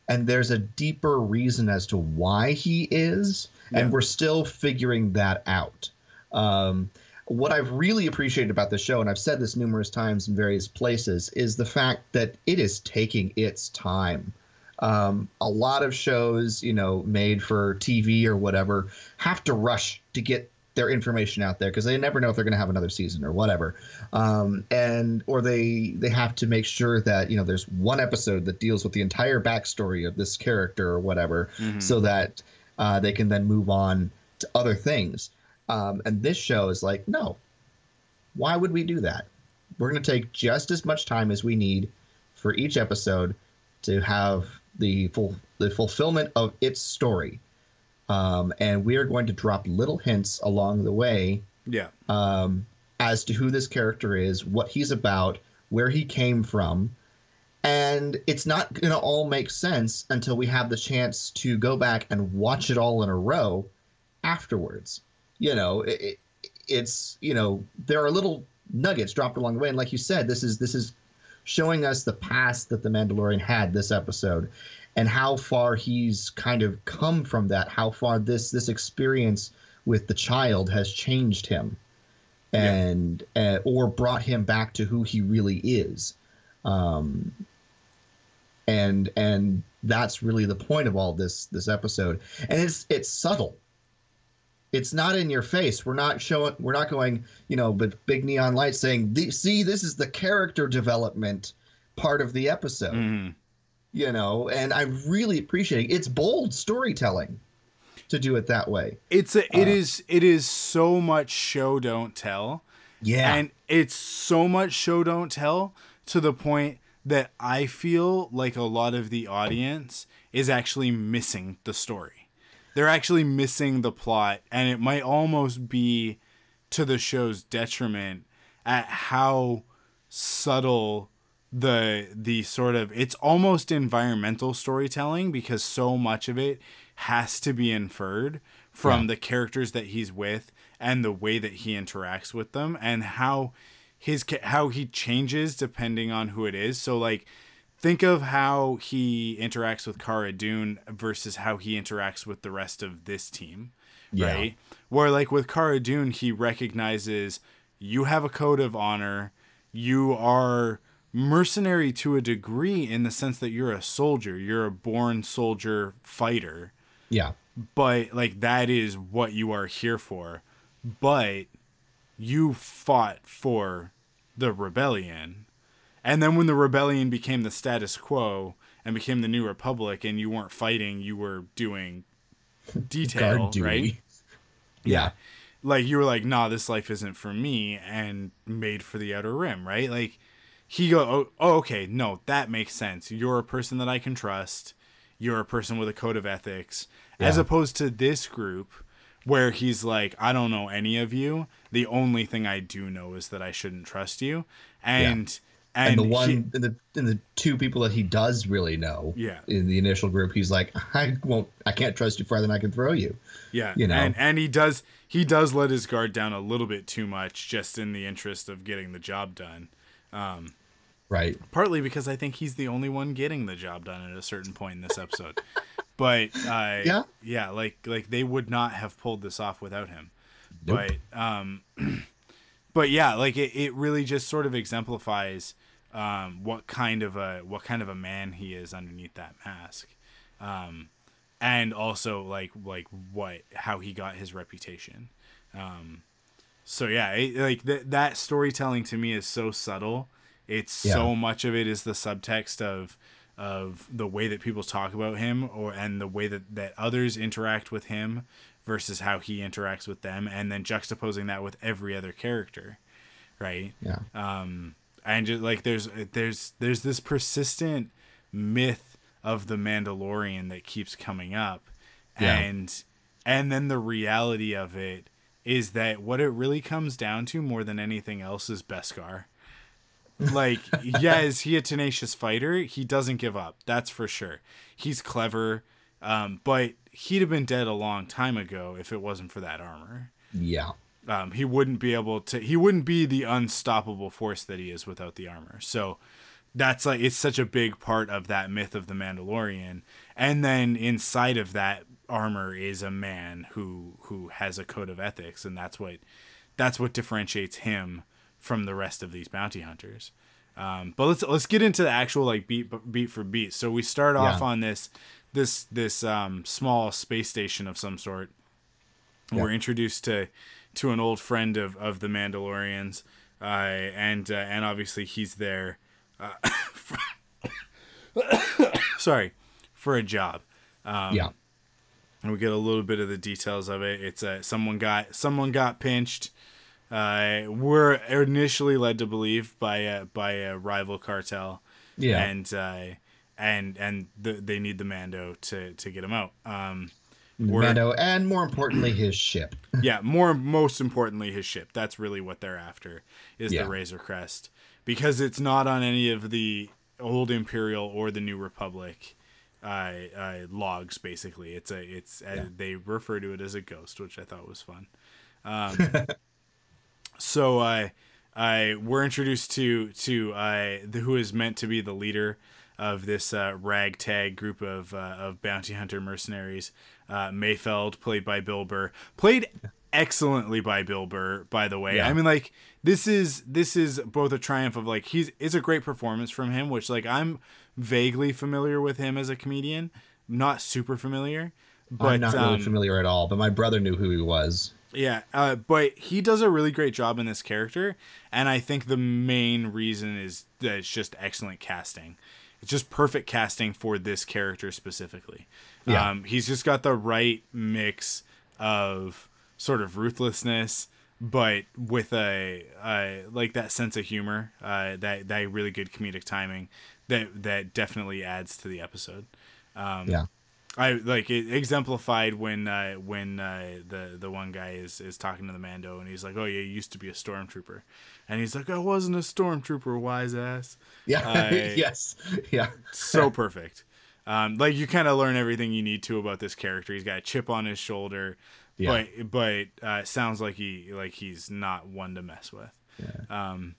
D: and there's a deeper reason as to why he is,
C: Yeah.
D: and we're still figuring that out. Um, what I've really appreciated about the show, and I've said this numerous times in various places, is the fact that it is taking its time. Um, a lot of shows, you know, made for TV or whatever, have to rush to get their information out there because they never know if they're going to have another season or whatever, um, and or they they have to make sure that you know there's one episode that deals with the entire backstory of this character or whatever,
C: Mhm.
D: so that uh, they can then move on to other things. Um, and this show is like, no, why would we do that? We're going to take just as much time as we need for each episode to have the full the fulfillment of its story. Um, and we are going to drop little hints along the way
C: yeah,
D: um, as to who this character is, what he's about, where he came from. And it's not going to all make sense until we have the chance to go back and watch it all in a row afterwards. You know, it, it, it's, you know, there are little nuggets dropped along the way. And like you said, this is, this is showing us the past that the Mandalorian had this episode and how far he's kind of come from that, how far this, this experience with the child has changed him
C: Yeah.
D: and uh, or brought him back to who he really is um and and that's really the point of all this this episode and it's it's subtle it's not in your face we're not showing we're not going you know but big neon lights saying see this is the character development part of the episode
C: Mhm.
D: you know and i really appreciate it it's bold storytelling to do it that way
C: it's a
D: Uh,
C: it is it is so much show don't tell.
D: yeah
C: And it's so much show don't tell to the point that I feel like a lot of the audience is actually missing the story. They're actually missing the plot, and it might almost be to the show's detriment at how subtle the the sort of it's almost environmental storytelling because so much of it has to be inferred from
D: Yeah.
C: the characters that he's with and the way that he interacts with them and how his how he changes depending on who it is so like think of how he interacts with Cara Dune versus how he interacts with the rest of this team
D: Yeah.
C: right? Where like with Cara Dune he recognizes you have a code of honor. You are mercenary to a degree in the sense that you're a soldier. You're a born soldier fighter.
D: Yeah.
C: But like that is what you are here for. But you fought for the rebellion and then when the rebellion became the status quo and became the new republic and you weren't fighting you were doing detail
D: Guard duty.
C: right?
D: Yeah.
C: Like you were like nah this life isn't for me and made for the outer rim right? Like he go oh, oh okay no that makes sense. You're a person that i can trust. You're a person with a code of ethics. As opposed to this group where he's like i don't know any of you. The only thing i do know is that i shouldn't trust you. And
D: and,
C: and,
D: the
C: he-
D: one and the and the two people that he does really know
C: Yeah.
D: in the initial group he's like i won't i can't trust you farther than i can throw you
C: Yeah,
D: you know.
C: and and he does he does let his guard down a little bit too much, just in the interest of getting the job done. Um,
D: right
C: partly because I think he's the only one getting the job done at a certain point in this episode. but uh, (laughs)
D: Yeah.
C: yeah, like like they would not have pulled this off without him. But um, (clears throat) but yeah, like it, it really just sort of exemplifies um, what kind of a what kind of a man he is underneath that mask. Um, and also like like what how he got his reputation. Um, so yeah, it, like that that storytelling to me is so subtle. It's
D: Yeah.
C: so much of it is the subtext of of the way that people talk about him or and the way that that others interact with him versus how he interacts with them and then juxtaposing that with every other character right
D: Yeah.
C: um and just like there's there's there's this persistent myth of the mandalorian that keeps coming up.
D: Yeah.
C: and and then the reality of it is that what it really comes down to more than anything else is beskar. Like (laughs) yeah is he a tenacious fighter? He doesn't give up that's for sure. He's clever um but he'd have been dead a long time ago if it wasn't for that armor.
D: Yeah.
C: Um, he wouldn't be able to he wouldn't be the unstoppable force that he is without the armor. So that's like it's such a big part of that myth of the mandalorian. And then inside of that armor is a man who who has a code of ethics. And that's what that's what differentiates him from the rest of these bounty hunters. Um, but let's let's get into the actual like beat beat for beat. So we start off
D: Yeah.
C: on this this this um, small space station of some sort. We're introduced to to an old friend of, of the Mandalorians, uh, and uh, and obviously he's there. Uh, for, (coughs) sorry, for a job. Um,
D: yeah.
C: and we get a little bit of the details of it. It's uh, someone got someone got pinched. Uh, we're initially led to believe by a by a rival cartel.
D: Yeah.
C: and uh, and and the, they need the Mando to to get him out. Um,
D: Mando, and more importantly, his ship. (clears throat)
C: yeah, more most importantly, his ship. That's really what they're after is
D: Yeah.
C: the Razor Crest because it's not on any of the old Imperial or the New Republic uh, uh, logs. Basically, it's a it's uh, they refer to it as a ghost, which I thought was fun. Um, (laughs) so I I we're introduced to to uh, the, who is meant to be the leader of this uh, ragtag group of uh, of bounty hunter mercenaries. Uh, Mayfeld, played by Bill Burr, played excellently by Bill Burr. By the way,
D: Yeah.
C: I mean like this is this is both a triumph of like he's it's a great performance from him, which like I'm vaguely familiar with him as a comedian, not super familiar. But
D: I'm not really
C: um,
D: familiar at all, but my brother knew who he was.
C: yeah, uh, but he does a really great job in this character, and I think the main reason is that it's just excellent casting. It's just perfect casting for this character specifically.
D: Yeah.
C: Um, he's just got the right mix of sort of ruthlessness, but with a, a like that sense of humor, uh, that that really good comedic timing that that definitely adds to the episode. Um,
D: Yeah.
C: I like it exemplified when uh, when uh, the the one guy is is talking to the Mando and he's like, "Oh yeah, you used to be a stormtrooper," and he's like, "I wasn't a stormtrooper, wise ass."
D: Yeah. (laughs)
C: I-
D: yes. Yeah.
C: So perfect. Um, like you kind of learn everything you need to about this character. He's got a chip on his shoulder,
D: Yeah.
C: but but uh, sounds like he like he's not one to mess with. Yeah. Um,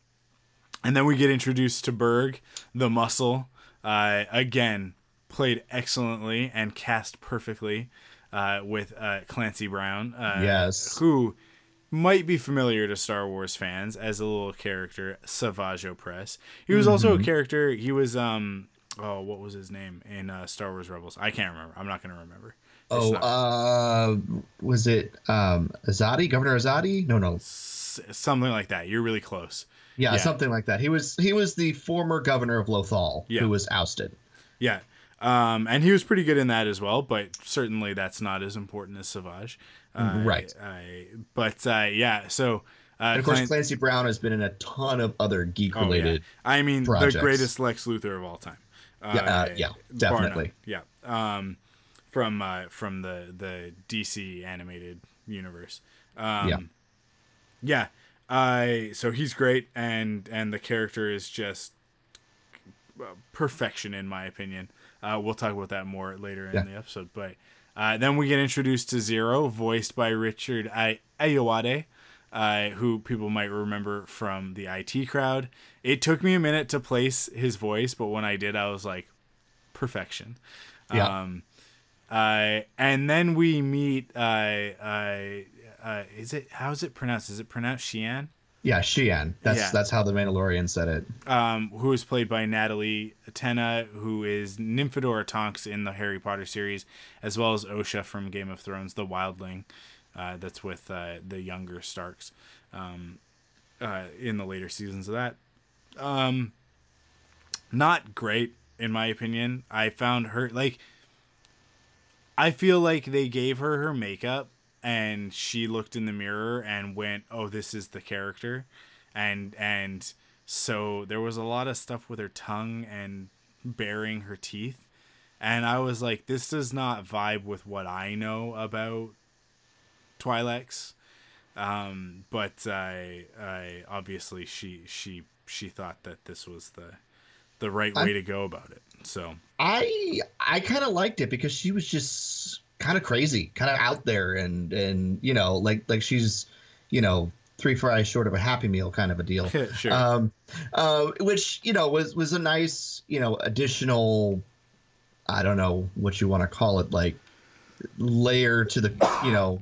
C: and then we get introduced to Burg, the muscle. Uh, again, played excellently and cast perfectly uh, with uh, Clancy Brown. Uh,
D: Yes.
C: Who might be familiar to Star Wars fans as a little character, Savage Opress. He was also
D: Mm-hmm.
C: a character. He was um oh what was his name in uh, Star Wars Rebels? I can't remember. I'm not gonna remember. It's
D: Oh,
C: not-
D: uh, was it um Azadi, Governor Azadi? No, no.
C: s- something like that. You're really close.
D: Yeah,
C: Yeah.
D: something like that. He was he was the former governor of Lothal
C: Yeah.
D: who was ousted.
C: Yeah. Um, and he was pretty good in that as well, but certainly that's not as important as Savage. Uh,
D: Right.
C: I, but uh, yeah, so. Uh,
D: And of course,
C: Clan-
D: Clancy Brown has been in a ton of other geek related.
C: oh, yeah.
D: related.
C: I mean,
D: projects.
C: the greatest Lex Luthor of all time. Uh,
D: Yeah, uh, yeah, definitely.
C: Yeah. Um, from uh, from the the DC animated universe. Um,
D: Yeah.
C: Yeah. I so he's great, and and the character is just uh, perfection in my opinion. Uh, we'll talk about that more later in
D: Yeah.
C: the episode, but uh, then we get introduced to Zero, voiced by Richard I- Ayoade, uh, who people might remember from the IT crowd. It took me a minute to place his voice, but when I did, I was like, perfection.
D: Yeah.
C: Um, uh, and then we meet. Uh, uh, uh, is it how is it pronounced? Is it pronounced Xi'an?
D: Yeah, Xi'an. That's
C: Yeah.
D: that's how the Mandalorian said it.
C: um, who is played by Natalie Tena, who is Nymphadora Tonks in the Harry Potter series, as well as Osha from Game of Thrones, the Wildling. Uh, that's with uh, the younger Starks um, uh, in the later seasons of that. Um, not great, in my opinion. I found her like. I feel like they gave her her makeup and she looked in the mirror and went, "Oh, this is the character." And and so there was a lot of stuff with her tongue and baring her teeth. And I was like, this does not vibe with what I know about Twi'leks. Um, but I, I obviously she she she thought that this was the the right way
D: I'm-
C: to go about it. So
D: I I kind of liked it because she was just kind of crazy, kind of out there, and and you know, like like she's, you know, three fries short of a Happy Meal kind of a deal. (laughs)
C: sure.
D: um, uh, which you know was was a nice you know additional, I don't know what you want to call it, like layer to the you know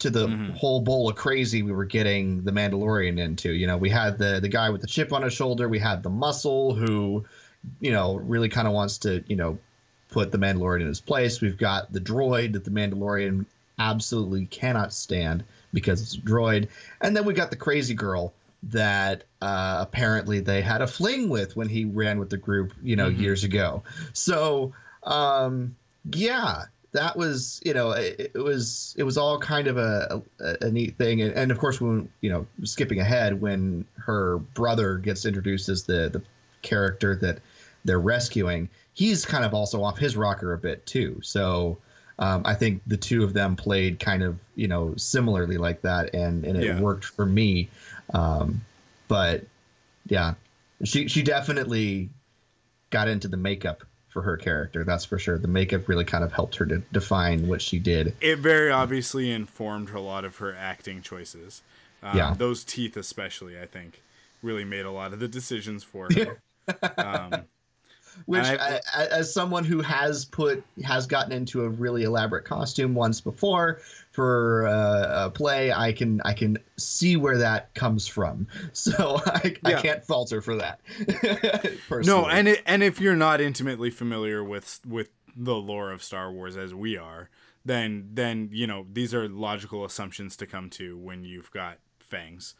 D: to the
C: Mhm.
D: whole bowl of crazy we were getting the Mandalorian into. You know, we had the the guy with the chip on his shoulder, we had the muscle who, you know, really kind of wants to you know put the Mandalorian in his place. We've got the droid that the Mandalorian absolutely cannot stand because it's a droid. And then we got the crazy girl that uh, apparently they had a fling with when he ran with the group, you know,
C: Mhm.
D: years ago. So, um, yeah, that was, you know, it, it was it was all kind of a, a, a neat thing. And, and of course, when you know, skipping ahead, when her brother gets introduced as the the character that they're rescuing, he's kind of also off his rocker a bit too. So um, I think the two of them played kind of you know similarly like that, and and it
C: Yeah.
D: worked for me. Um, but yeah, she she definitely got into the makeup for her character. That's for sure. The makeup really kind of helped her to define what she did.
C: it very obviously informed a lot of her acting choices. Um,
D: Yeah.
C: Those teeth, especially, I think, really made a lot of the decisions for her. (laughs)
D: Which,
C: I-
D: I, I, as someone who has put has gotten into a really elaborate costume once before for uh, a play, I can I can see where that comes from. (laughs) So I, I can't falter for that. (laughs)
C: no, and it, and if you're not intimately familiar with with the lore of Star Wars as we are, then then you know these are logical assumptions to come to when you've got fangs,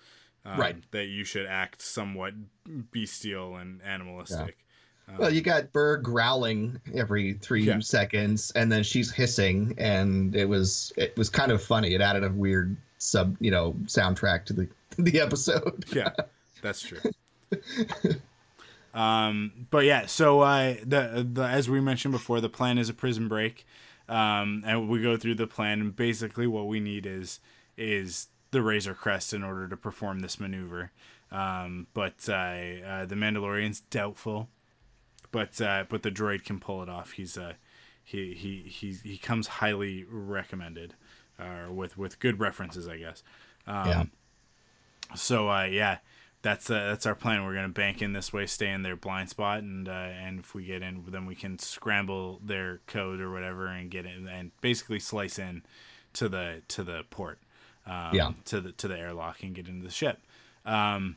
C: um,
D: Right.
C: That you should act somewhat bestial and animalistic.
D: Well, you got Burr growling every three
C: Yeah.
D: seconds, and then she's hissing, and it was it was kind of funny. It added a weird sub, you know, soundtrack to the (laughs) the episode.
C: yeah, that's true. (laughs) um, but yeah, so uh, the the as we mentioned before, the plan is a prison break, um, and we go through the plan. And basically, what we need is is the Razor Crest in order to perform this maneuver. Um, but uh, uh, the Mandalorian's doubtful, but uh, but the droid can pull it off. He's uh, he he he he comes highly recommended, uh, with with good references, I guess. Um,
D: Yeah.
C: so uh, yeah, that's uh, that's our plan. We're gonna bank in this way, stay in their blind spot, and uh, and if we get in, then we can scramble their code or whatever and get in and basically slice in to the to the port, um,
D: Yeah.
C: to the to the airlock and get into the ship. Um,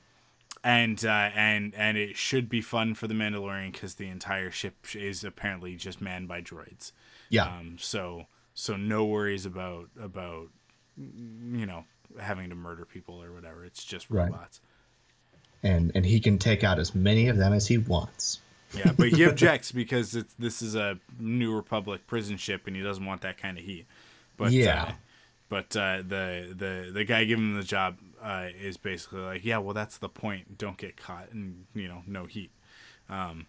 C: and uh, and and it should be fun for the Mandalorian because the entire ship is apparently just manned by droids.
D: Yeah,
C: Um, so so no worries about about you know having to murder people or whatever. It's just
D: Right.
C: robots.
D: and and he can take out as many of them as he wants.
C: Yeah, but he (laughs) objects because it's this is a New Republic prison ship and he doesn't want that kind of heat. But
D: Yeah.
C: uh, but uh, the the the guy giving him the job uh, is basically like, yeah, well, that's the point. Don't get caught and you know no heat. Um,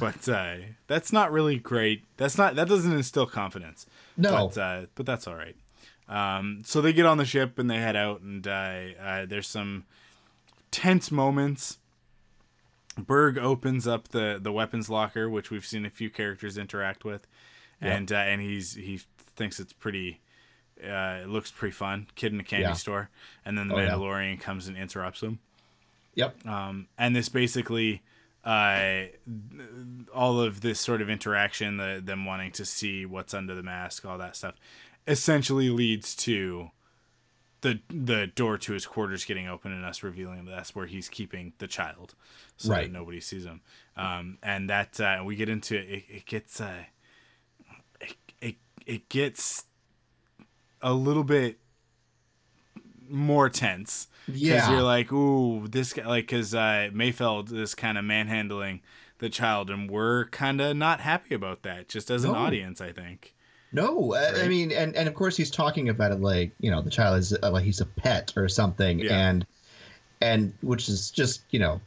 C: but uh, that's not really great. That's not that doesn't instill confidence.
D: No.
C: but uh, but that's all right. Um, so they get on the ship and they head out, and uh, uh, there's some tense moments. Burg opens up the the weapons locker, which we've seen a few characters interact with, and uh, and he's he thinks it's pretty. Uh, it looks pretty fun. Kid in a candy
D: Yeah.
C: store, and then the
D: Oh, yeah.
C: Mandalorian comes and interrupts him.
D: Yep.
C: Um, and this basically, uh, all of this sort of interaction, the them wanting to see what's under the mask, all that stuff, essentially leads to the the door to his quarters getting open and us revealing that that's where he's keeping the child, so
D: Right.
C: that nobody sees him. Um, and that uh, we get into it. It gets uh, it, it it gets a little bit more tense. Because
D: Yeah.
C: you're like, ooh, this guy, like, because uh, Mayfeld is kind of manhandling the child, and we're kind of not happy about that, just as an audience, I think.
D: No, I, I mean, and and of course he's talking about it like you know the child is uh, like he's a pet or something,
C: Yeah.
D: and and which is just you know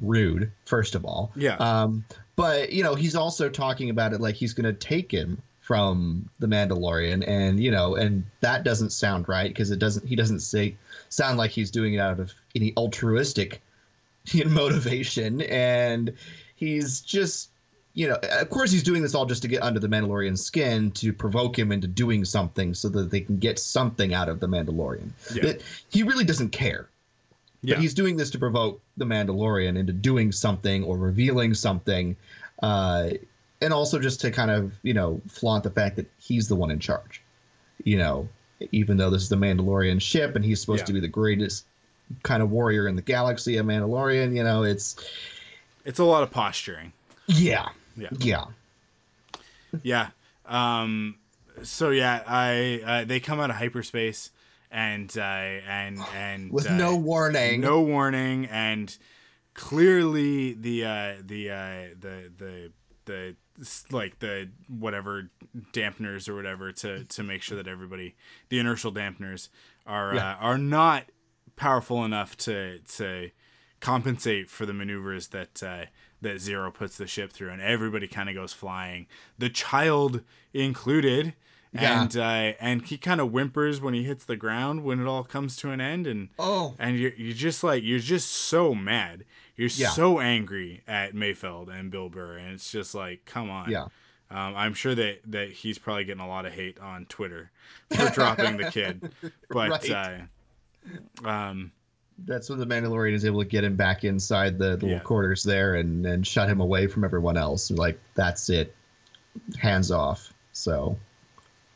D: rude first of all.
C: Yeah.
D: Um, but you know he's also talking about it like he's going to take him from the Mandalorian, and you know, and that doesn't sound right because it doesn't. He doesn't say sound like he's doing it out of any altruistic (laughs) motivation, and he's just you know, of course, he's doing this all just to get under the Mandalorian's skin to provoke him into doing something so that they can get something out of the Mandalorian.
C: Yeah.
D: That he really doesn't care.
C: Yeah.
D: But he's doing this to provoke the Mandalorian into doing something or revealing something, uh, and also just to kind of you know flaunt the fact that he's the one in charge. You know, even though this is the Mandalorian ship and he's supposed
C: Yeah.
D: to be the greatest kind of warrior in the galaxy, a Mandalorian. You know, it's
C: It's a lot of posturing.
D: yeah,
C: Yeah.
D: yeah.
C: Yeah. Um, so yeah, I uh, they come out of hyperspace and uh, and and
D: with
C: uh,
D: no warning.
C: no warning, and clearly the uh, the uh, the the the like the whatever dampeners or whatever to to make sure that everybody the inertial dampeners are
D: Yeah.
C: uh, are not powerful enough to to compensate for the maneuvers that uh, that Zero puts the ship through, and everybody kind of goes flying, the child included.
D: Yeah.
C: And uh, and he kind of whimpers when he hits the ground when it all comes to an end, and
D: Oh.
C: and you're you're just like you're just so mad, you're
D: Yeah.
C: so angry at Mayfeld and Bill Burr, and it's just like, come on.
D: Yeah.
C: Um, I'm sure that that he's probably getting a lot of hate on Twitter (laughs) for dropping the kid, (laughs) but
D: Right.
C: uh, um,
D: That's when the Mandalorian is able to get him back inside the little
C: Yeah.
D: quarters there and and shut him away from everyone else. Like that's it, hands off. So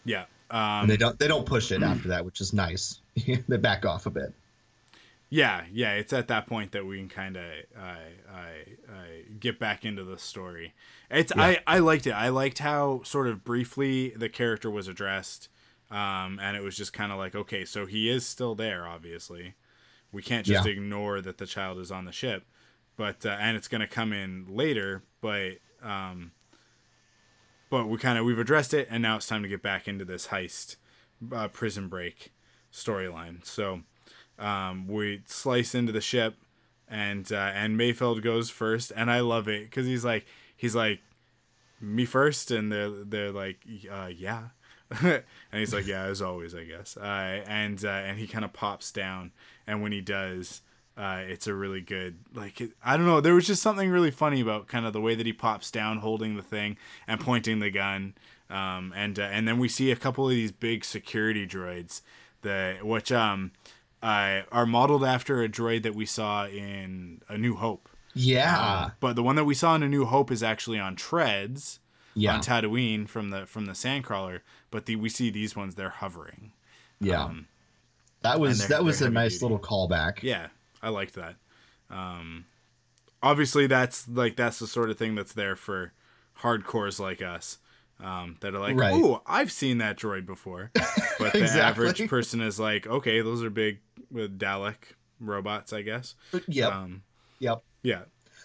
C: yeah.
D: and
C: Um,
D: they don't they don't push it after that, which is nice. (laughs) they back off a bit.
C: Yeah, yeah, it's at that point that we can kind of uh, uh, uh, get back into the story. It's I I liked it. I liked how sort of briefly the character was addressed, um, and it was just kind of like, okay, so he is still there. Obviously, we can't just
D: Yeah.
C: ignore that the child is on the ship, but uh, and it's gonna come in later, but um, but we kind of we've addressed it, and now it's time to get back into this heist, uh, prison break storyline. So um, we slice into the ship and uh, and Mayfeld goes first and I love it because he's like he's like me first? And they're they're like uh, yeah. (laughs) And he's like yeah as always I guess. Uh, and uh, and he kind of pops down and when he does uh, it's a really good like it, I don't know there was just something really funny about kind of the way that he pops down holding the thing and pointing the gun um, and uh, and then we see a couple of these big security droids that which um uh, are modeled after a droid that we saw in A New Hope.
D: Yeah,
C: But the one that we saw in A New Hope is actually on treads
D: yeah,
C: on Tatooine from the from the Sandcrawler. But the we see these ones they're hovering.
D: yeah.
C: Um,
D: that was that was a nice
C: duty.
D: little callback.
C: yeah, I liked that. Um, obviously, that's like that's the sort of thing that's there for hardcores like us. Um, that are like,
D: Right.
C: oh, I've seen that droid before, (laughs) but the
D: Exactly.
C: average person is like, okay, those are big uh, Dalek robots, I guess.
D: Yep,
C: Um,
D: yep.
C: yeah,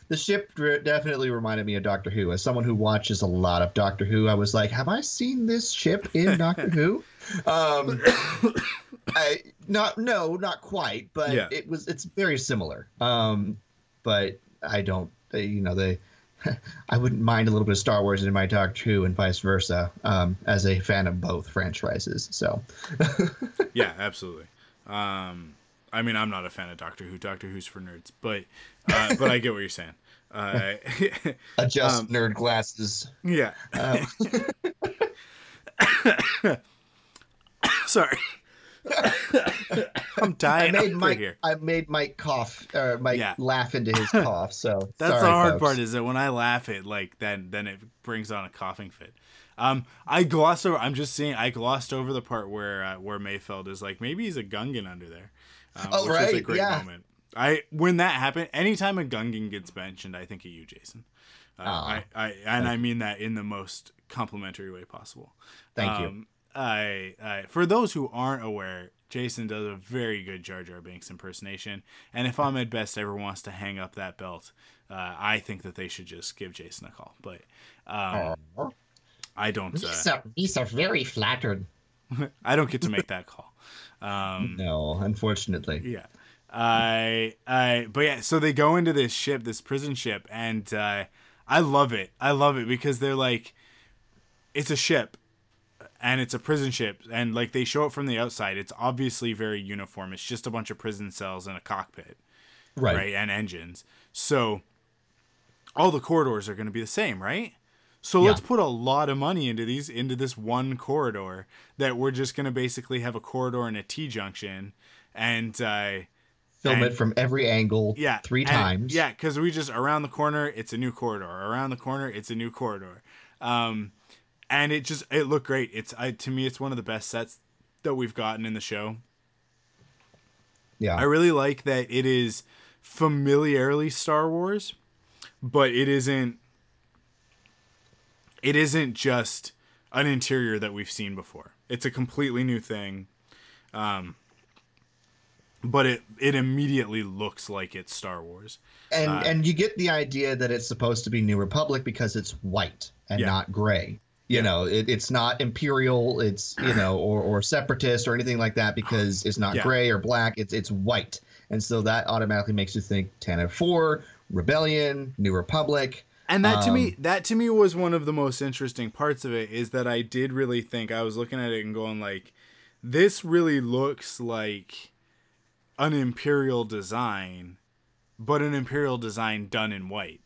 D: The ship definitely reminded me of Doctor Who. As someone who watches a lot of Doctor Who, I was like, "Have I seen this ship in Doctor (laughs) Who?" Um, (coughs) I not no, not quite, but
C: Yeah.
D: it was. It's very similar. Um, but I don't. uh, You know, they. (laughs) I wouldn't mind a little bit of Star Wars in my Doctor Who and vice versa. Um, as a fan of both franchises, so (laughs)
C: yeah, absolutely. Um, I mean, I'm not a fan of Doctor Who. Doctor Who's for nerds, but uh, but I get what you're saying. Uh, (laughs)
D: adjust
C: Um,
D: nerd glasses.
C: yeah.
D: Um, (laughs)
C: Sorry. I'm
D: I
C: dying
D: made
C: over
D: Mike.
C: here.
D: I made Mike cough or Mike
C: Yeah.
D: laugh into his (laughs) cough. So
C: That's
D: sorry,
C: the hard
D: folks.
C: part is that when I laugh it like then then it brings on a coughing fit. Um, I glossed over. I'm just saying. I glossed over the part where uh, where Mayfeld is like maybe he's a Gungan under there. Um,
D: Oh,
C: which was a
D: right,
C: great
D: yeah.
C: moment. I when that happened, anytime a Gungan gets mentioned, I think of you, Jason. Uh, I, I and I mean that in the most complimentary way possible.
D: Thank you.
C: Um, I, I for those who aren't aware, Jason does a very good Jar Jar Binks impersonation, and if Ahmed Best ever wants to hang up that belt, uh, I think that they should just give Jason a call. But um. I don't. Uh,
D: Lisa, Lisa, very flattered. (laughs)
C: I don't get to make that call. Um,
D: No, unfortunately.
C: yeah. I I but yeah, so they go into this ship, this prison ship, and uh, I love it. I love it because they're like, it's a ship, and it's a prison ship, and like they show it from the outside. It's obviously very uniform. It's just a bunch of prison cells and a cockpit,
D: Right.
C: right, and engines. So all the corridors are going to be the same, right? So
D: Yeah.
C: let's put a lot of money into these into this one corridor that we're just going to basically have a corridor and a T junction, and uh,
D: Film
C: and-
D: it from every angle
C: yeah
D: three
C: and-
D: times.
C: yeah because we just around the corner it's a new corridor around the corner it's a new corridor um and it just it looked great it's I, to me it's one of the best sets that we've gotten in the show
D: Yeah.
C: i really like that it is familiarly star wars but it isn't it isn't just an interior that we've seen before it's a completely new thing um but it it immediately looks like it's star wars
D: and
C: Uh,
D: and you get the idea that it's supposed to be New Republic because it's white and
C: Yeah.
D: not gray. You know, it, it's not Imperial, it's you know, or or Separatist or anything like that because it's not
C: Yeah.
D: gray or black. It's it's white, and so that automatically makes you think Tantive Four, Rebellion, New Republic.
C: And that to me,
D: Um,
C: that to me was one of the most interesting parts of it is that I did really think I was looking at it and going like, this really looks like an imperial design, but an imperial design done in white.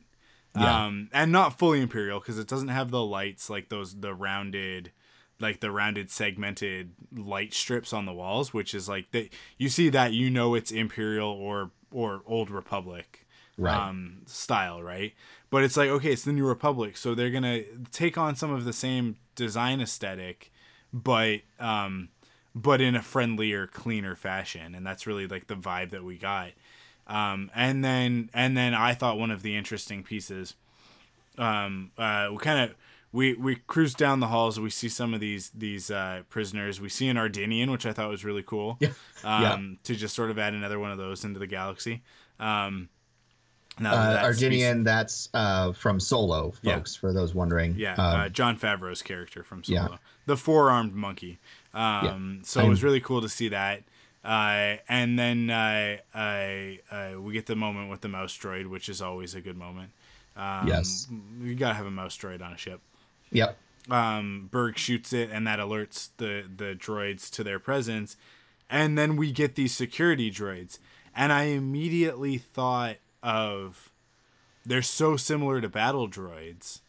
D: Yeah.
C: Um, and not fully imperial because it doesn't have the lights like those the rounded, like the rounded segmented light strips on the walls, which is like that you see that you know it's imperial or or old republic
D: Right.
C: um, style, right? But it's like, okay, it's the New Republic, so they're gonna take on some of the same design aesthetic, but um, but in a friendlier, cleaner fashion, and that's really like the vibe that we got. Um, and then and then I thought one of the interesting pieces, um, uh, we kind of. We, we cruise down the halls. We see some of these these uh, prisoners. We see an Ardennian, which I thought was really cool.
D: Yeah.
C: Um,
D: Yeah.
C: To just sort of add another one of those into the galaxy. Um, now
D: Uh,
C: that that species-
D: Ardennian, that's uh, from Solo,
C: Yeah.
D: folks. For those wondering.
C: yeah,
D: Um,
C: uh, Jon Favreau's character from Solo,
D: yeah.
C: the four-armed monkey. Um, So it
D: I'm-
C: was really cool to see that. Uh, and then I, we get the moment with the mouse droid, which is always a good moment. Um,
D: Yes.
C: you gotta have a mouse droid on a ship.
D: Yep.
C: um, Burg shoots it, and that alerts the the droids to their presence. And then we get these security droids, and I immediately thought of they're so similar to battle droids.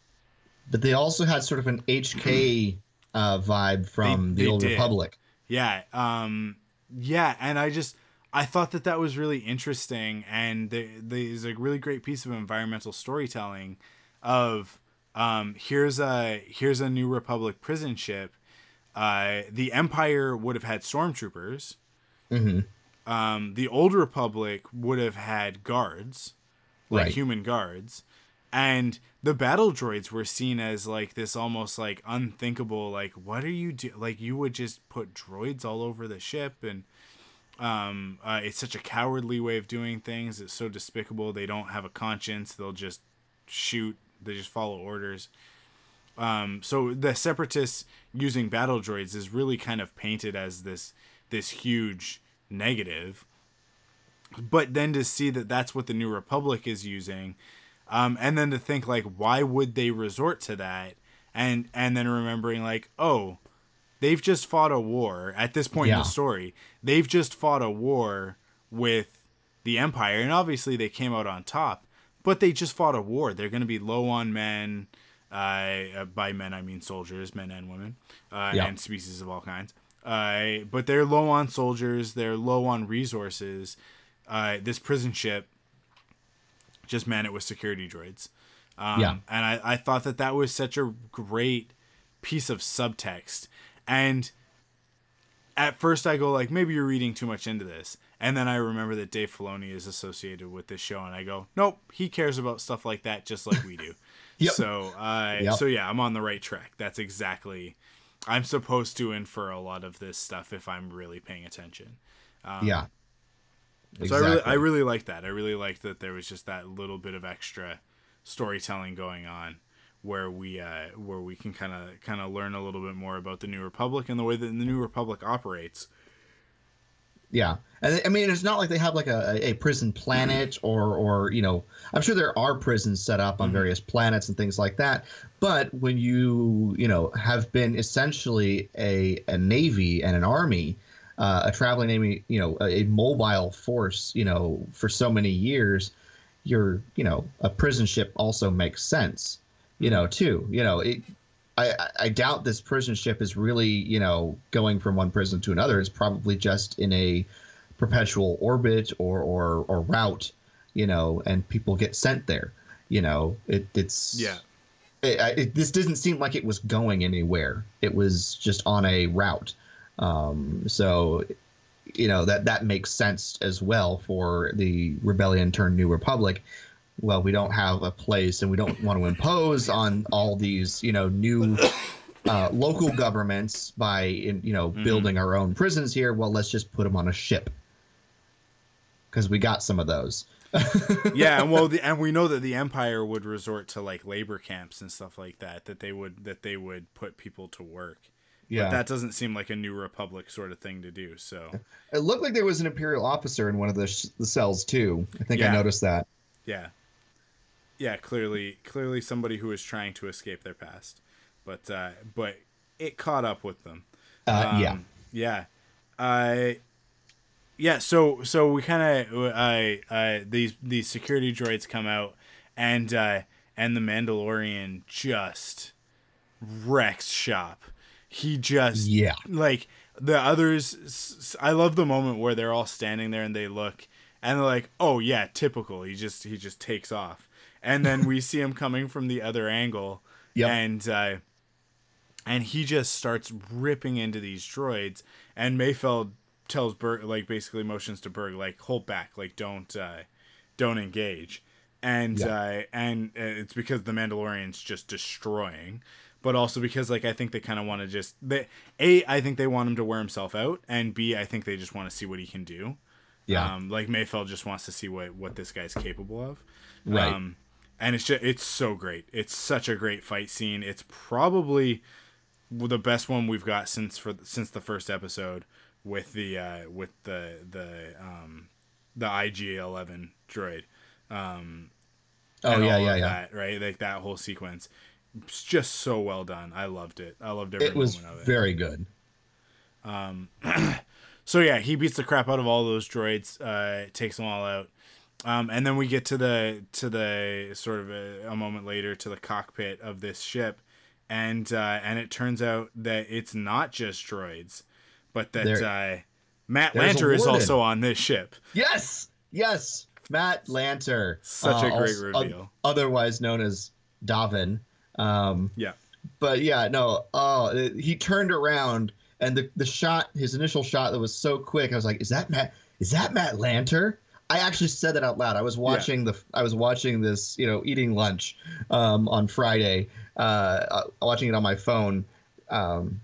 D: But they also had sort of an HK uh, vibe from
C: They-
D: the
C: they
D: Old
C: did.
D: Republic.
C: Yeah, um, yeah, and I just I thought that that was really interesting, and there, there's a really great piece of environmental storytelling of um, here's a here's a new Republic prison ship. Uh, the Empire would have had stormtroopers.
D: hmm
C: Um, the Old Republic would have had guards, like
D: Right.
C: human guards, and the battle droids were seen as like this almost like unthinkable. Like, what are you do? Like, you would just put droids all over the ship, and um, uh, it's such a cowardly way of doing things. It's so despicable. They don't have a conscience. They'll just shoot. They just follow orders. Um, so the separatists using battle droids is really kind of painted as this this huge negative. But then to see that that's what the New Republic is using, um, and then to think like, why would they resort to that? And and then remembering like, oh, they've just fought a war at this point in the story. They've just fought a war with the Empire, and obviously they came out on top. But they just fought a war. They're going to be low on men. Uh, uh, by men, I mean soldiers, men and women, uh,
D: Yeah.
C: and species of all kinds. Uh, but they're low on soldiers. They're low on resources. Uh, this prison ship just man it with security droids. Um,
D: Yeah.
C: And I, I thought that that was such a great piece of subtext and at first I go like maybe you're reading too much into this and then I remember that Dave Filoni is associated with this show and I go nope he cares about stuff like that just like we do (laughs)
D: Yep.
C: so uh
D: Yep.
C: so yeah I'm on the right track that's exactly I'm supposed to infer a lot of this stuff if I'm really paying attention
D: yeah.
C: so I really, I really like that. I really like that there was just that little bit of extra storytelling going on, where we uh, where we can kind of kind of learn a little bit more about the New Republic and the way that the New Republic operates.
D: Yeah, and I mean, it's not like they have like a, a prison planet or or you know, I'm sure there are prisons set up on various planets and things like that. But when you you know have been essentially a a navy and an army, uh, a traveling navy, you know, a, a mobile force, you know, for so many years, your you know a prison ship also makes sense, you know, too. You know, it I, I- doubt this prison ship is really, you know, going from one prison to another. It's probably just in a perpetual orbit or or, or route, you know, and people get sent there. You know, it, it's
C: Yeah.
D: It, it, this doesn't seem like it was going anywhere. It was just on a route. Um, so, you know that that makes sense as well for the rebellion turned new republic well, we don't have a place and we don't want to impose on all these, you know, new uh, local governments by, in- you know, building our own prisons here. Well, let's just put them on a ship because we got some of those. (laughs)
C: yeah, and well, the, and we know that the Empire would resort to like labor camps and stuff like that. That they would that they would put people to work.
D: Yeah,
C: But that doesn't seem like a New Republic sort of thing to do. So
D: it looked like there was an imperial officer in one of the, sh- the cells too. I think I noticed that.
C: yeah, yeah, clearly, clearly somebody who was trying to escape their past, but uh, but it caught up with them.
D: Uh, yeah,
C: Um, yeah. Uh, yeah. So so we kind of uh, uh, these these security droids come out, and uh, and the Mandalorian just wrecks shop. He just
D: Yeah.
C: like the others. I love the moment where they're all standing there and they look and they're like, "Oh yeah, typical." He just he just takes off, and then we see him coming from the other angle,
D: Yep.
C: and. Uh, and he just starts ripping into these droids and mayfeld tells Burg like basically motions to Burg like hold back like don't uh don't engage and
D: Yeah.
C: uh and uh, it's because the mandalorian's just destroying but also because like i think they kind of want to just they a i think they want him to wear himself out and b i think they just want to see what he can do
D: Yeah.
C: um like mayfeld just wants to see what what this guy's capable of
D: Right.
C: um and it's just it's so great. It's such a great fight scene. It's probably the best one we've got since for since the first episode with the uh with the the um the IG11 droid. Um
D: oh yeah, yeah, yeah.
C: that, right? Like that whole sequence. It's just so well done. I loved it. I loved every
D: It was
C: moment of it.
D: very good.
C: Um, (clears throat) so yeah, he beats the crap out of all those droids, uh, takes them all out, um, and then we get to the to the sort of a, a moment later to the cockpit of this ship, and uh, and it turns out that it's not just droids, but that
D: There-
C: uh, Matt Lanter is also on this ship.
D: Yes, yes, Matt Lanter,
C: Such a great
D: also-
C: reveal.
D: otherwise known as Davan. Um,
C: Yeah,
D: but yeah, no. Oh, it- he turned around and the the shot, his initial shot that was so quick. I was like, "Is that Matt? Is that Matt Lanter?" I actually said that out loud. I was watching the I was watching this, you know, eating lunch um, on Friday, uh, uh, watching it on my phone, um,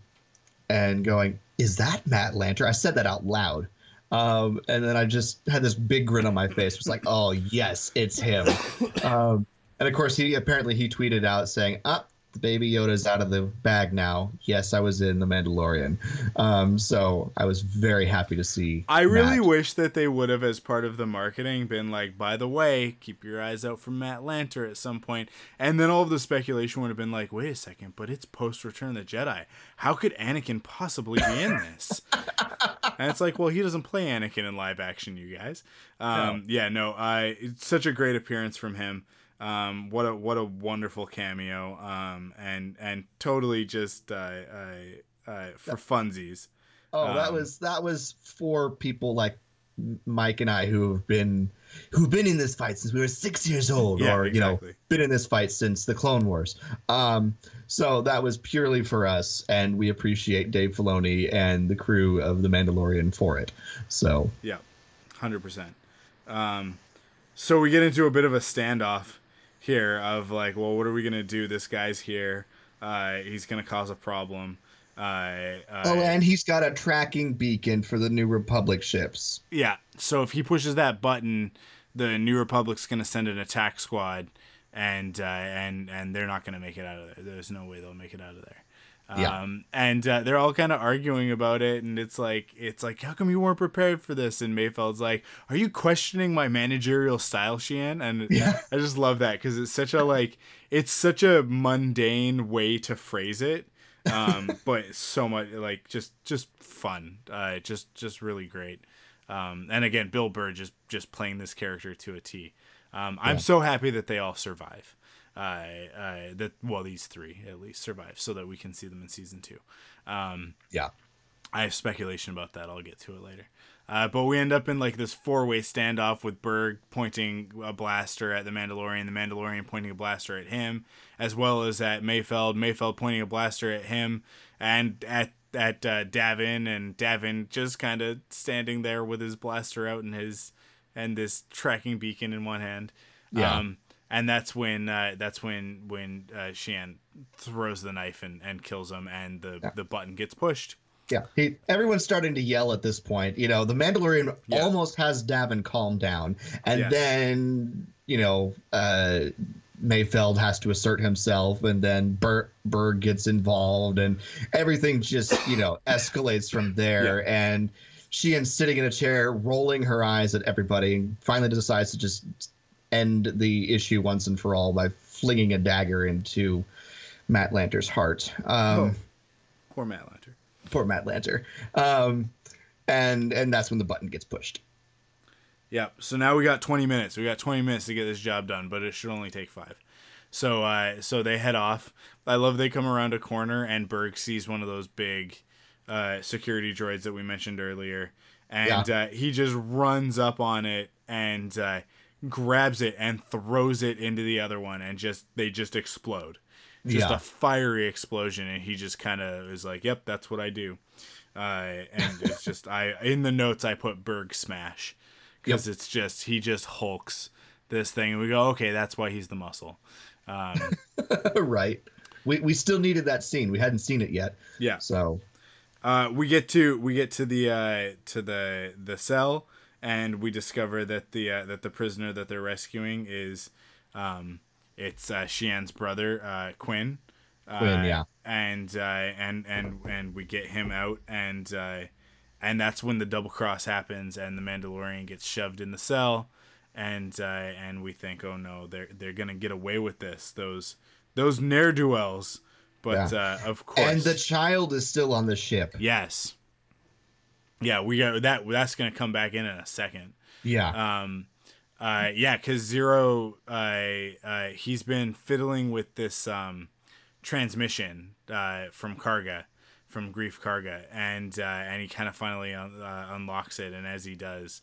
D: and going, "Is that Matt Lanter?" I said that out loud. Um, and then I just had this big grin on my face. It was like, "Oh yes, it's him." (laughs) Um, and of course, he apparently he tweeted out saying, "Up, the baby Yoda's out of the bag now." Yes, I was in the Mandalorian, um, so I was very happy to see.
C: I really
D: Matt.
C: wish that they would have, as part of the marketing, been like, by the way, keep your eyes out for Matt Lanter at some point. And then all of the speculation would have been like, wait a second, but it's post Return of the Jedi. How could Anakin possibly be in this? (laughs) and it's like, well, he doesn't play Anakin in live action, you guys. Um, Yeah, no, I it's such a great appearance from him. Um, what a what a wonderful cameo. Um, and and totally just uh, uh, uh, for funsies.
D: Oh, that
C: um,
D: was that was for people like Mike and I who have been who've been in this fight since we were six years old,
C: Yeah,
D: or you know, been in this fight since the Clone Wars. Um, so that was purely for us, and we appreciate Dave Filoni and the crew of The Mandalorian for it. So
C: Yeah, hundred percent. Um, so we get into a bit of a standoff here of like, well, what are we gonna do? This guy's here. Uh, he's gonna cause a problem. Uh, uh,
D: oh, and he's got a tracking beacon for the New Republic ships.
C: yeah. So if he pushes that button, the New Republic's gonna send an attack squad, and uh, and and they're not gonna make it out of there. There's no way they'll make it out of there.
D: Yeah.
C: Um, and uh, they're all kind of arguing about it, and it's like, it's like, how come you weren't prepared for this? And Mayfeld's like, are you questioning my managerial style, Xi'an? And (laughs)
D: Yeah.
C: I just love that because it's such a like, it's such a mundane way to phrase it, um, (laughs) but so much like just just fun, uh, just just really great. Um, and again, Bill Burr just just playing this character to a T. Um, I'm so happy that they all survive. Uh, uh, that well, these three at least survive, so that we can see them in season two. Um,
D: Yeah.
C: I have speculation about that. I'll get to it later. Uh, but we end up in like this four-way standoff with Burg pointing a blaster at the Mandalorian, the Mandalorian pointing a blaster at him, as well as at Mayfeld, Mayfeld pointing a blaster at him, and at at uh, Davan, and Davan just kind of standing there with his blaster out and his and this tracking beacon in one hand.
D: Yeah.
C: Um, and that's when uh, that's when when uh, Xi'an throws the knife and, and kills him, and the the button gets pushed.
D: Yeah, he, everyone's starting to yell at this point. You know, the Mandalorian
C: Yeah.
D: almost has Davan calm down, and
C: Yes.
D: then you know, uh, Mayfeld has to assert himself, and then Bert Burg gets involved, and everything just you know (laughs) escalates from there. And Xi'an's sitting in a chair, rolling her eyes at everybody, and finally decides to just end the issue once and for all by flinging a dagger into Matt Lanter's heart. Um,
C: Oh. Poor Matt Lanter.
D: poor Matt Lanter. Um, and and that's when the button gets pushed.
C: Yeah. So now we got 20 minutes. We got 20 minutes to get this job done, but it should only take five. So uh, so they head off. I love they come around a corner and Burg sees one of those big uh, security droids that we mentioned earlier, and uh, he just runs up on it and uh, grabs it and throws it into the other one, and just they just explode. Just
D: Yeah.
C: a fiery explosion, and he just kind of is like, "Yep, that's what I do." Uh, and it's (laughs) just I in the notes I put Burg smash because it's just he just hulks this thing, and we go, "Okay, that's why he's the muscle." Um, (laughs)
D: right. We we still needed that scene. We hadn't seen it yet.
C: yeah.
D: So
C: Uh, we get to we get to the uh, to the the cell, and we discover that the uh, that the prisoner that they're rescuing is, um, it's uh, Xi'an's brother uh, Quinn. Uh,
D: Quinn, yeah.
C: And uh, and and and we get him out, and uh, and that's when the double cross happens, and the Mandalorian gets shoved in the cell, and uh, and we think, oh no, they're they're gonna get away with this. Those those ne'er do wells. But
D: Yeah.
C: uh, of course,
D: and the child is still on the ship.
C: Yes. Yeah, we got that. That's gonna come back in in a second.
D: Yeah.
C: Um, uh, yeah, because Zero, uh, uh, he's been fiddling with this um, transmission uh, from Karga, from Greef Karga, and uh, and he kind of finally un- uh, unlocks it. And as he does,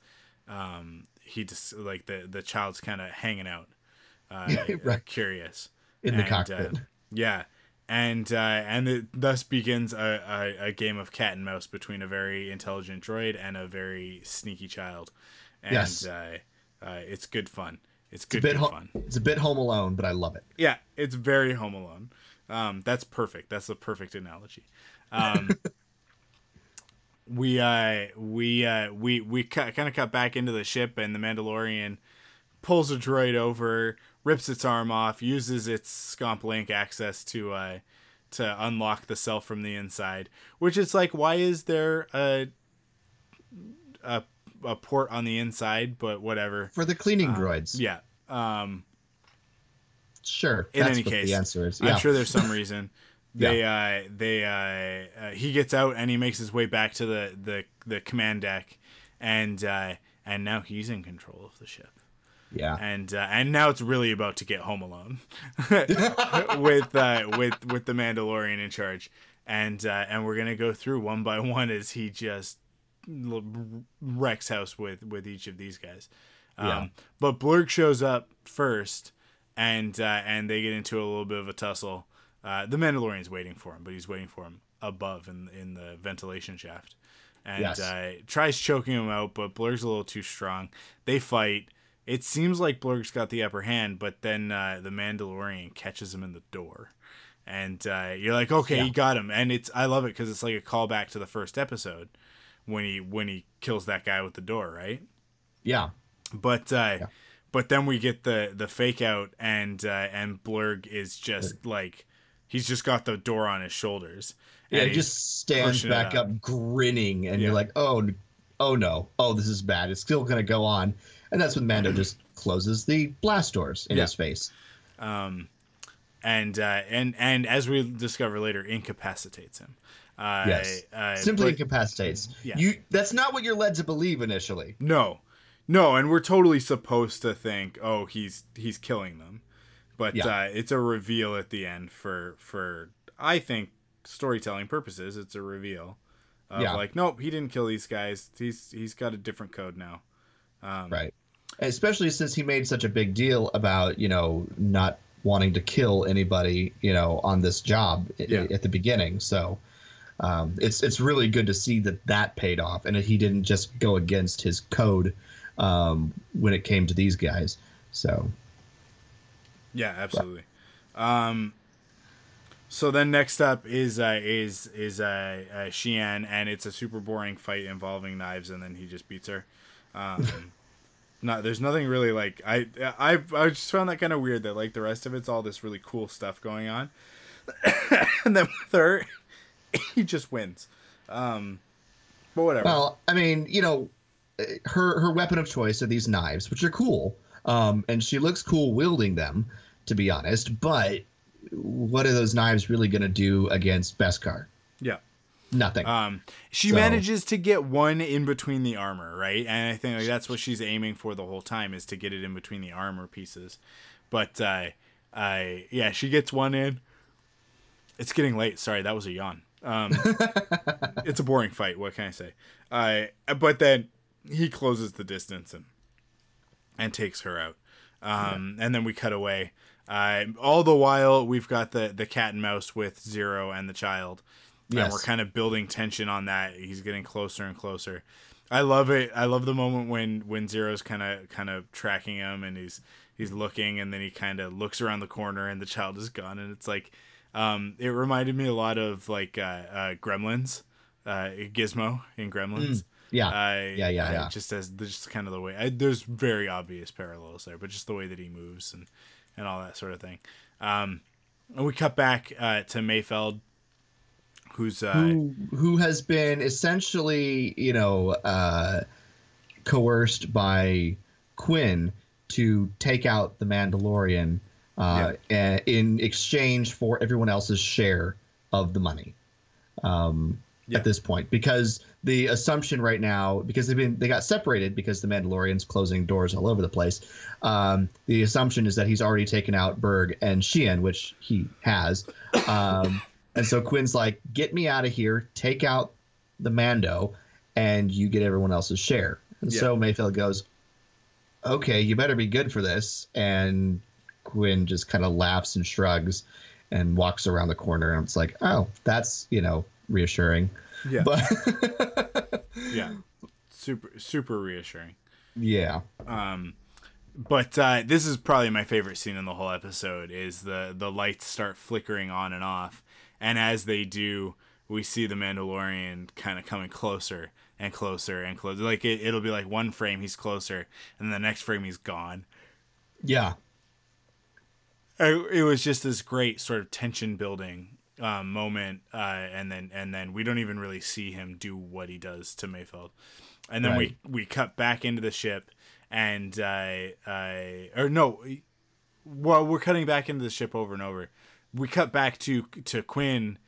C: um, he just like the the child's kind of hanging out, uh, (laughs)
D: Right.
C: curious
D: In the
C: And,
D: cockpit.
C: uh, yeah, and uh, and it thus begins a, a, a game of cat and mouse between a very intelligent droid and a very sneaky child, and
D: Yes.
C: uh, uh, it's good fun. It's
D: it's a
C: good,
D: bit
C: good
D: ho-
C: fun.
D: it's a bit Home Alone, but I love it.
C: Yeah, it's very Home Alone. Um, that's perfect. That's the perfect analogy. Um, (laughs) we uh, we uh, we we kind of cut back into the ship, and the Mandalorian pulls a droid over, rips its arm off, uses its Scomp Link access to uh, to unlock the cell from the inside. Which is like, why is there a a, a port on the inside? But whatever.
D: For the cleaning droids.
C: Yeah. Um,
D: Sure.
C: in
D: That's
C: any case,
D: the answer is. Yeah.
C: I'm sure there's some (laughs) reason. They uh they uh, uh he gets out and he makes his way back to the the the command deck and uh and now he's in control of the ship.
D: Yeah.
C: And uh, and now it's really about to get home alone (laughs) (laughs) with uh with with the Mandalorian in charge. And uh and we're going to go through one by (laughs) one as he just wrecks house with with each of these guys. Um,
D: Yeah.
C: But Blurg shows up first, and uh, and they get into a little bit of a tussle. Uh, the Mandalorian's waiting for him, but he's waiting for him above in in the ventilation shaft, and
D: Yes.
C: uh, tries choking him out, but Blurg's a little too strong. They fight. It seems like Blurg's got the upper hand, but then uh, the Mandalorian catches him in the door, and uh, you're like, okay,
D: Yeah.
C: he got him, and it's I love it because it's like a callback to the first episode when he when he kills that guy with the door, right?
D: Yeah.
C: But uh, but then we get the the fake out, and uh, and Blurg is just like he's just got the door on his shoulders.
D: Yeah,
C: and
D: he just stands back
C: up.
D: up, grinning, and
C: Yeah.
D: you're like, oh, oh no, oh this is bad. It's still gonna go on, and that's when Mando just closes the blast doors in
C: Yeah.
D: his face.
C: um, and uh, and and as we discover later, incapacitates him. Uh,
D: Yes.
C: uh,
D: Simply
C: but-
D: incapacitates.
C: Yeah.
D: You. That's not what you're led to believe initially.
C: No, no, and we're totally supposed to think, oh, he's he's killing them, but
D: Yeah.
C: uh, it's a reveal at the end for for I think storytelling purposes. It's a reveal of
D: Yeah.
C: like, nope, he didn't kill these guys. He's he's got a different code now. Um,
D: Right. Especially since he made such a big deal about, you know, not wanting to kill anybody, you know, on this job
C: Yeah.
D: at the beginning. So um, it's it's really good to see that that paid off and that he didn't just go against his code um, when it came to these guys. So
C: Yeah, absolutely. Um, so then next up is uh, is is uh, uh, Xi'an, and it's a super boring fight involving knives, and then he just beats her. Um, (laughs) not there's nothing really like I I I just found that kind of weird that like the rest of it's all this really cool stuff going on, (coughs) and then with her, (laughs) he just wins. Um, but whatever.
D: Well, I mean, you know, her her weapon of choice are these knives, which are cool, um, and she looks cool wielding them, to be honest. But what are those knives really going to do against Beskar?
C: yeah.
D: Nothing.
C: Um, she
D: So-
C: manages to get one in between the armor, right? And I think like that's what she's aiming for the whole time is to get it in between the armor pieces. But uh, I yeah, she gets one in. It's getting late. Sorry, that was a yawn. Um, (laughs) it's a boring fight. What can I say? Uh, but then he closes the distance and and takes her out. Um, And then we cut away. Uh, all the while, we've got the the cat and mouse with Zero and the child, and we're kind of building tension on that. He's getting closer and closer. I love it. I love the moment when when Zero's kind of kind of tracking him, and he's he's looking, and then he kind of looks around the corner, and the child is gone, and it's like, um, it reminded me a lot of like uh, uh, Gremlins, uh, Gizmo in Gremlins.
D: yeah.
C: I,
D: Yeah, yeah,
C: I-
D: yeah.
C: Just as just kind of the way I, there's very obvious parallels there, but just the way that he moves and and all that sort of thing. Um, and we cut back uh, to Mayfeld, who's uh,
D: who who has been essentially, you know, uh, coerced by Quinn to take out the Mandalorian uh, a- in exchange for everyone else's share of the money. Um,
C: Yeah.
D: At this point, because the assumption right now, because they've been they got separated because the Mandalorian's closing doors all over the place. Um, the assumption is that he's already taken out Burg and Xi'an, which he has. Um, and so Quinn's like, "Get me out of here! Take out the Mando, and you get everyone else's share." And so Mayfeld goes, "Okay, you better be good for this." And Quinn just kind of laughs and shrugs, and walks around the corner. And it's like, "Oh, that's you know reassuring."
C: yeah
D: But (laughs)
C: yeah super super reassuring.
D: yeah,
C: Um, but uh, this is probably my favorite scene in the whole episode is the the lights start flickering on and off, and as they do, we see the Mandalorian kind of coming closer and closer and closer. Like it, it'll be like one frame he's closer, and the next frame he's gone.
D: yeah,
C: it, was just this great sort of tension building um, moment, uh, and then and then we don't even really see him do what he does to Mayfeld, and then
D: Right.
C: we we cut back into the ship, and uh, uh, or no, well we're cutting back into the ship over and over. We cut back to to Quinn,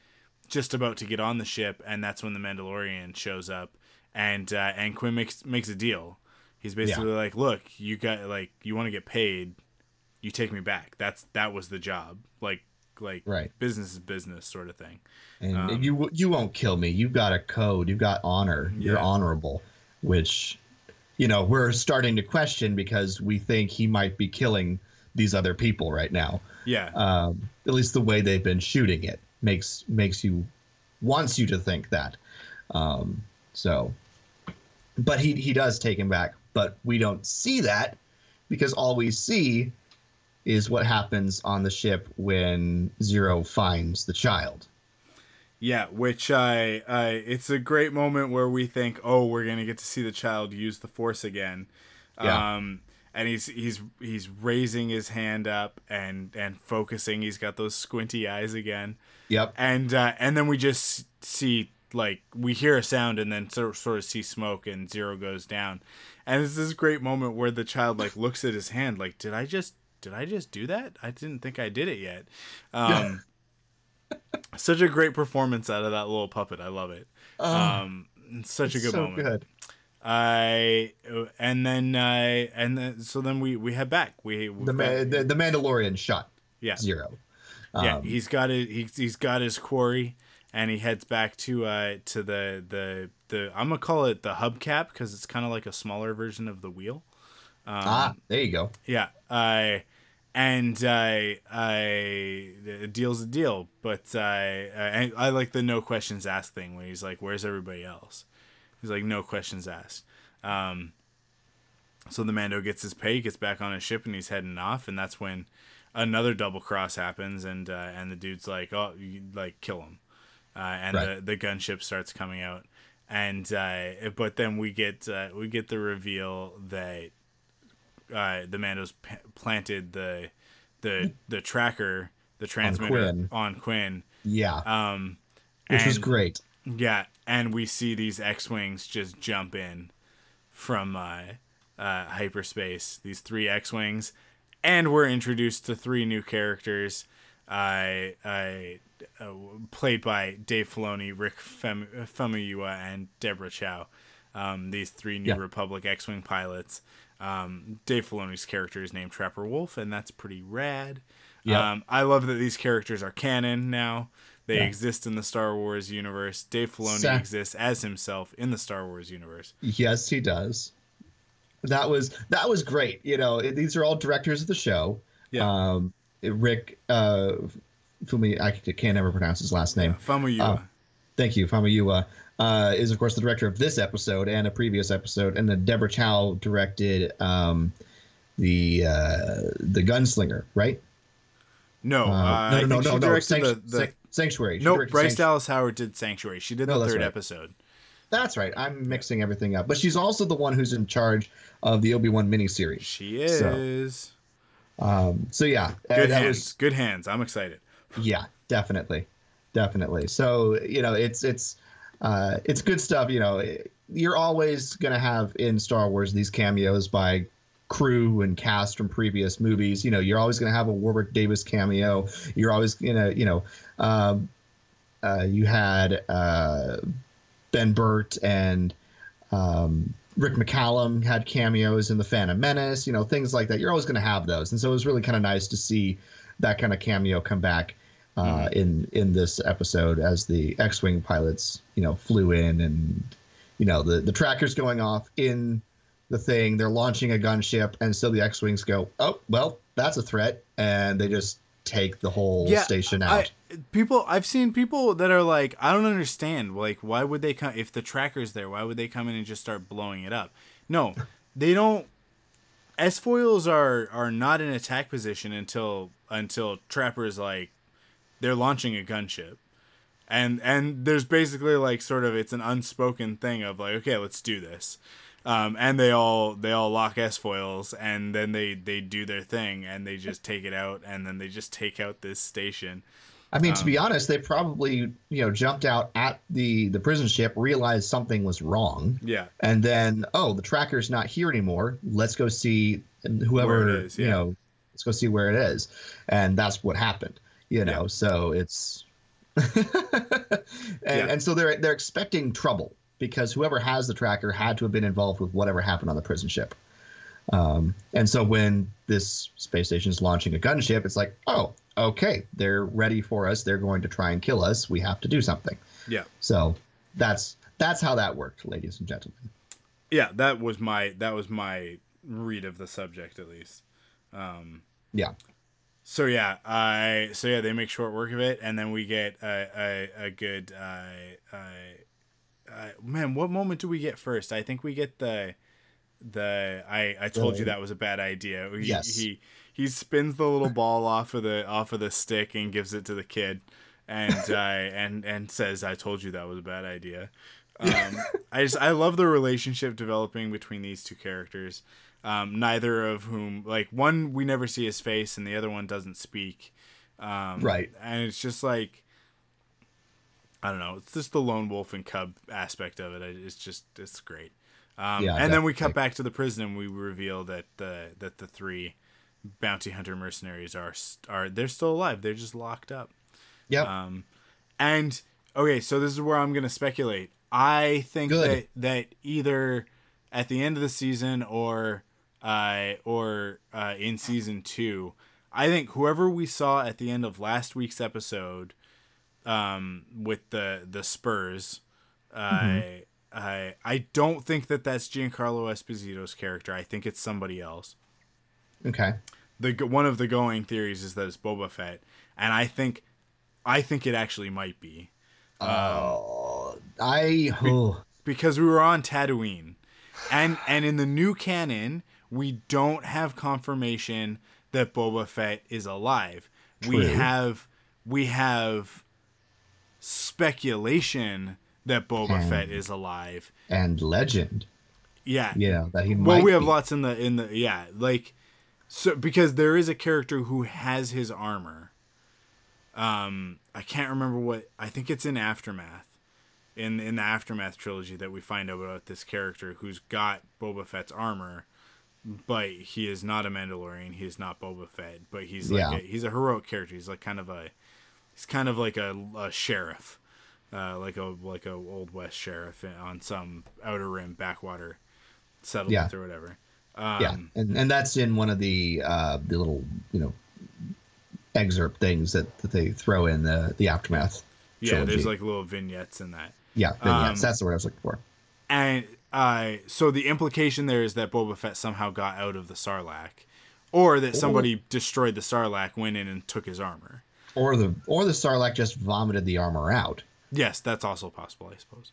C: just about to get on the ship, and that's when the Mandalorian shows up, and uh, and Quinn makes makes a deal. He's basically like, "Look, you got like you want to get paid, you take me back. That's that was the job. Like like
D: Right.
C: business is business sort of thing.
D: and
C: Um,
D: you you won't kill me. You've got a code. You've got honor. You're honorable, which you know we're starting to question because we think he might be killing these other people right now.
C: Yeah,
D: Um, at least the way they've been shooting it makes makes you wants you to think that. Um, so, but he he does take him back, but we don't see that because all we see is what happens on the ship when Zero finds the child.
C: yeah. Which I, I, it's a great moment where we think, oh, we're gonna get to see the child use the force again.
D: Yeah.
C: Um, and he's he's he's raising his hand up and and focusing. He's got those squinty eyes again.
D: Yep.
C: and uh, and then we just see like we hear a sound and then sort sort of see smoke and zero goes down and it's this great moment where the child like looks at his hand like did i just did i just do that i didn't think i did it yet um (laughs) such a great performance out of that little puppet i love it um it's such a good
D: so
C: moment
D: good.
C: I and then uh and then so then we we head back we
D: The,
C: we've
D: Ma-
C: got-
D: the the Mandalorian shot
C: yeah
D: Zero.
C: yeah,
D: Um,
C: he's got it. He's, he's got his quarry, and he heads back to uh to the the the I'm gonna call it the hubcap because it's kind of like a smaller version of the wheel. Um,
D: ah, there you go.
C: Yeah. I and I I the deal's a deal, but I I, I like the no questions asked thing where he's like, "Where's everybody else?" He's like, "No questions asked." Um, so the Mando gets his pay, gets back on his ship, and he's heading off, and that's when another double cross happens, and uh, and the dude's like, "Oh, you, like kill him," uh, and
D: Right.
C: the the gunship starts coming out, and uh, but then we get uh, we get the reveal that uh, the Mandos p- planted the the the tracker, the transmitter
D: Quinn.
C: on Quinn.
D: Yeah,
C: Um,
D: which was great.
C: yeah, and we see these X-wings just jump in from uh, uh, hyperspace. These three X-wings, and we're introduced to three new characters. I I uh, played by Dave Filoni, Rick Fem- Famuyiwa, and Deborah Chow. Um, these three New
D: Yeah.
C: Republic X-wing pilots. Um, Dave Filoni's character is named Trapper Wolf, and that's pretty rad.
D: Yeah.
C: Um, I love that these characters are canon now. They
D: Yeah.
C: exist in the Star Wars universe. Dave Filoni
D: Sa-
C: exists as himself in the Star Wars universe.
D: Yes, he does. That was that was great. You know, it- these are all directors of the show.
C: Yeah.
D: Um, Rick uh, Fumi, I can't ever pronounce his last name.
C: Famuyiwa.
D: Oh. Thank you, Famayua. Uh, is of course the director of this episode and a previous episode, and then Deborah Chow directed um, the uh, the Gunslinger, right?
C: no,
D: Uh,
C: uh,
D: no, no, no, no, Sanct-
C: the, the
D: Sanctuary. She
C: Nope, Bryce Dallas Howard did Sanctuary. She did
D: No,
C: the third
D: right.
C: episode.
D: That's right. I'm mixing everything up, but she's also the one who's in charge of the Obi Wan miniseries.
C: She
D: So,
C: is.
D: Um, so yeah, uh,
C: Good hands.
D: was-
C: Good hands. I'm excited. (laughs)
D: yeah, definitely, definitely. So you know, it's it's uh, it's good stuff. You know, you're always gonna have in Star Wars these cameos by crew and cast from previous movies. You know, you're always gonna have a Warwick Davis cameo. You're always gonna, you know, um, uh, you had uh, Ben Burtt and um, Rick McCallum had cameos in the Phantom Menace. You know, things like that. You're always gonna have those, and so it was really kind of nice to see that kind of cameo come back uh, in in this episode as the X-wing pilots, you know, flew in and you know the the trackers going off in the thing. They're launching a gunship, and so the X-wings go, oh well, that's a threat, and they just take the whole station out.
C: I, people, I've seen people that are like, I don't understand. Like, why would they come if the tracker's there? Why would they come in and just start blowing it up? No, (laughs) they don't. S foils are are not in attack position until until trappers like they're launching a gunship. And and there's basically like sort of it's an unspoken thing of like okay let's do this, um, and they all they all lock S foils and then they they do their thing and they just take it out and then they just take out this station.
D: I mean, to be
C: um,
D: honest, they probably you know jumped out at the the prison ship, realized something was wrong,
C: Yeah,
D: and then oh, the tracker's not here anymore. Let's go see whoever
C: it is,
D: you know. Let's go see where it is, and that's what happened. You know,
C: Yeah.
D: so it's (laughs) and,
C: Yeah.
D: and so they're they're expecting trouble because whoever has the tracker had to have been involved with whatever happened on the prison ship. Um, and so when this space station is launching a gunship, it's like, oh, okay, they're ready for us. They're going to try and kill us. We have to do something.
C: Yeah.
D: So that's that's how that worked, ladies and gentlemen.
C: Yeah, that was my that was my read of the subject at least. Um,
D: Yeah.
C: So yeah, I so yeah they make short work of it, and then we get a a, a good uh, uh, uh, man. What moment do we get first? I think we get the the I I told you that was a bad idea. He,
D: Yes.
C: he he spins the little ball off of the off of the stick and gives it to the kid, and (laughs) uh, and and says, "I told you that was a bad idea." Um, I just I love the relationship developing between these two characters. Um, neither of whom like one we never see his face and the other one doesn't speak. Um,
D: Right.
C: and it's just like I don't know. It's just the lone wolf and cub aspect of it. It's just it's great. Um,
D: Yeah,
C: and then we cut back to the prison and we reveal that the that the three bounty hunter mercenaries are are they're still alive. They're just locked up.
D: Yep.
C: Um, and okay, so this is where I'm gonna speculate. I think
D: Good.
C: that that either at the end of the season or uh, or uh, in season two, I think whoever we saw at the end of last week's episode, um, with the the Spurs, uh, I I don't think that that's Giancarlo Esposito's character. I think it's somebody else
D: okay.
C: the one of the going theories is that it's Boba Fett, and I think, I think it actually might be
D: Oh, I (sighs) oh,
C: because we were on Tatooine, and and in the new canon we don't have confirmation that Boba Fett is alive. We have we have speculation that Boba
D: Hmm.
C: Fett is alive.
D: and legend.
C: Yeah,
D: Yeah, that he
C: well
D: might
C: we have
D: be.
C: lots in the in the yeah like so because there is a character who has his armor um i can't remember what i think it's in aftermath in in the aftermath trilogy that we find out about this character who's got boba fett's armor but he is not a mandalorian he is not boba fett but he's like
D: Yeah.
C: a, he's a heroic character he's like kind of a he's kind of like a, a sheriff uh, like a like a old west sheriff on some outer rim backwater settlement
D: Yeah.
C: or whatever. Um,
D: yeah, and and that's in one of the uh the little you know excerpt things that, that they throw in the the aftermath.
C: yeah.
D: trilogy.
C: There's like little vignettes in that,
D: yeah, vignettes.
C: um,
D: that's the word I was looking for.
C: and uh, so the implication there is that Boba Fett somehow got out of the Sarlacc, or that somebody destroyed the Sarlacc, went in and took his armor.
D: Or the or the Sarlacc just vomited the armor out.
C: Yes, that's also possible, I suppose.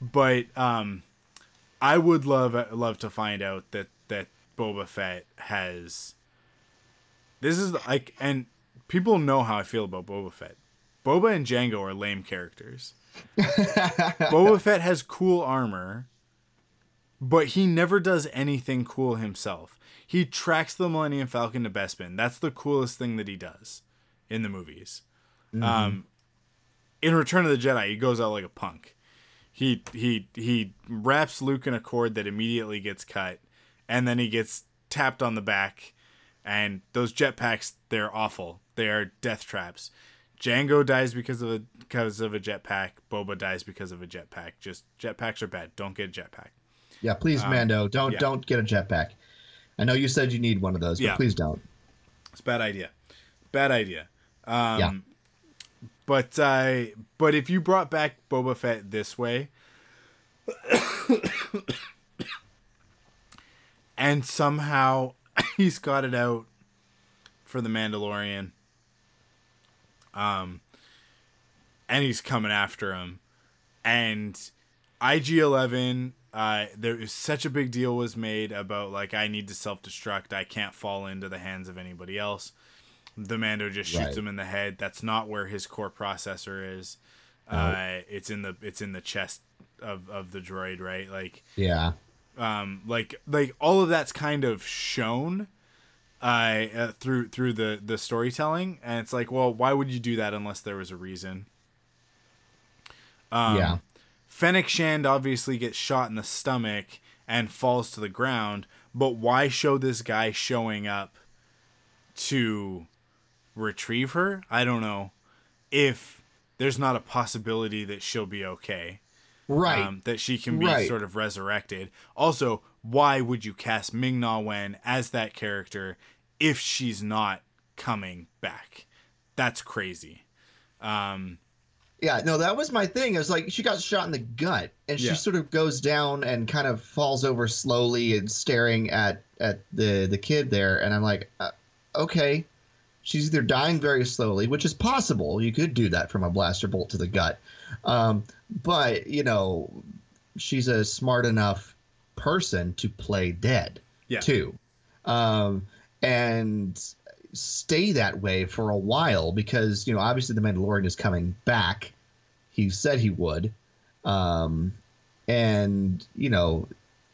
C: But um, I would love love to find out that that Boba Fett has. This is like, and people know how I feel about Boba Fett. Boba and Jango are lame characters. (laughs) Boba Fett has cool armor, but he never does anything cool himself. He tracks the Millennium Falcon to Bespin. That's the coolest thing that he does in the movies. Um, in Return of the Jedi, he goes out like a punk. He he he wraps Luke in a cord that immediately gets cut, and then he gets tapped on the back. And those jetpacks, they're awful. They are death traps. Jango dies because of a because of a jetpack. Boba dies because of a jetpack. Just jetpacks are bad. Don't get a jetpack.
D: Yeah, please, Mando, don't
C: Um, yeah.
D: don't get a jetpack. I know you said you need one of those, but
C: Yeah.
D: please don't.
C: It's a bad idea. Bad idea. Um,
D: Yeah.
C: But uh, but if you brought back Boba Fett this way, (coughs) and somehow (coughs) he's got it out for the Mandalorian, um, and he's coming after him, and IG Eleven. Uh, there is such a big deal was made about like I need to self destruct. I can't fall into the hands of anybody else. The Mando just shoots
D: Right.
C: him in the head. That's not where his core processor is. Uh, it's in the it's in the chest of, of the droid, right? Like
D: Yeah,
C: um like like all of that's kind of shown uh, uh through through the the storytelling and it's like well why would you do that unless there was a reason um
D: yeah,
C: Fennec Shand obviously gets shot in the stomach and falls to the ground, but why show this guy showing up to retrieve her? I don't know. If there's not a possibility that she'll be okay,
D: right.
C: um, that she can be
D: Right.
C: sort of resurrected. Also, why would you cast Ming Na Wen as that character if she's not coming back? that's crazy. Um,
D: Yeah, no, that was my thing. It was like she got shot in the gut, and she
C: Yeah.
D: sort of goes down and kind of falls over slowly and staring at at the the kid there. And I'm like, uh, okay, she's either dying very slowly, which is possible. You could do that from a blaster bolt to the gut, um, but you know, she's a smart enough person to play dead
C: Yeah.
D: too, um, and stay that way for a while because you know obviously the Mandalorian is coming back. He said he would, um, and you know,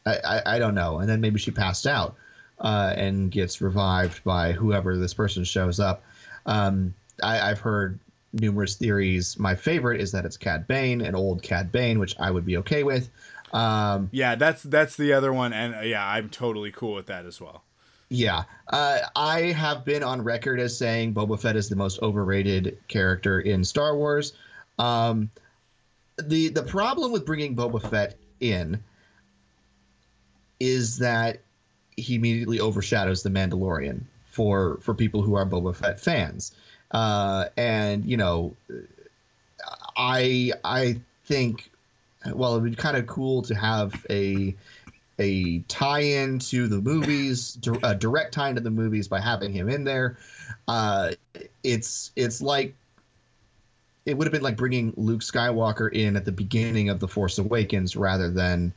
D: I, I I don't know. And then maybe she passed out uh, and gets revived by whoever this person shows up. Um, I, I've heard numerous theories. My favorite is that it's Cad Bane, an old Cad Bane, which I would be okay with. Um,
C: yeah, that's that's the other one, and uh, yeah, I'm totally cool with that as well.
D: Yeah, uh, I have been on record as saying Boba Fett is the most overrated character in Star Wars. Um, the the problem with bringing Boba Fett in is that he immediately overshadows the Mandalorian for for people who are Boba Fett fans, uh, and you know, I I think well it would be kind of cool to have a a tie-in to the movies, a direct tie into the movies by having him in there. Uh, it's it's like it would have been like bringing Luke Skywalker in at the beginning of the Force Awakens rather than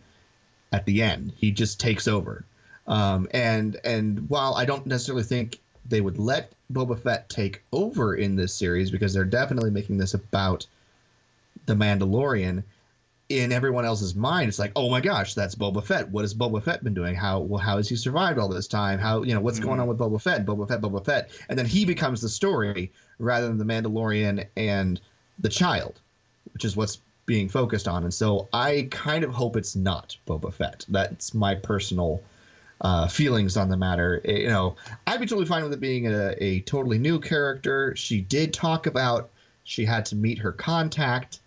D: at the end. He just takes over. Um, and and while I don't necessarily think they would let Boba Fett take over in this series because they're definitely making this about the Mandalorian, in everyone else's mind, it's like, oh my gosh, that's Boba Fett. What has Boba Fett been doing? How well, how has he survived all this time? How you know what's going on with Boba Fett? Boba Fett, Boba Fett, and then he becomes the story rather than the Mandalorian and the child, which is what's being focused on. And so I kind of hope it's not Boba Fett. That's my personal uh, feelings on the matter. Eh, You know, I'd be totally fine with it being a, a totally new character. She did talk about she had to meet her contact.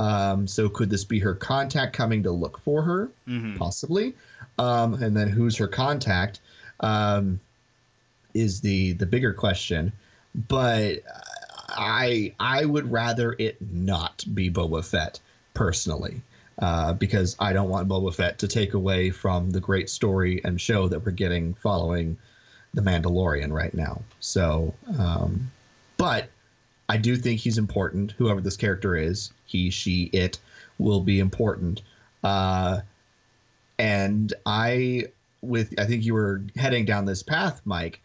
D: Um, so could this be her contact coming to look for her?
C: Mhm.
D: Possibly. Um, and then who's her contact? Um, is the the bigger question. But I I would rather it not be Boba Fett personally. Uh, because I don't want Boba Fett to take away from the great story and show that we're getting following the Mandalorian right now. So, um, but I do think he's important. Whoever this character is, he, she, it will be important. Uh, and I, with I think you were heading down this path, Mike.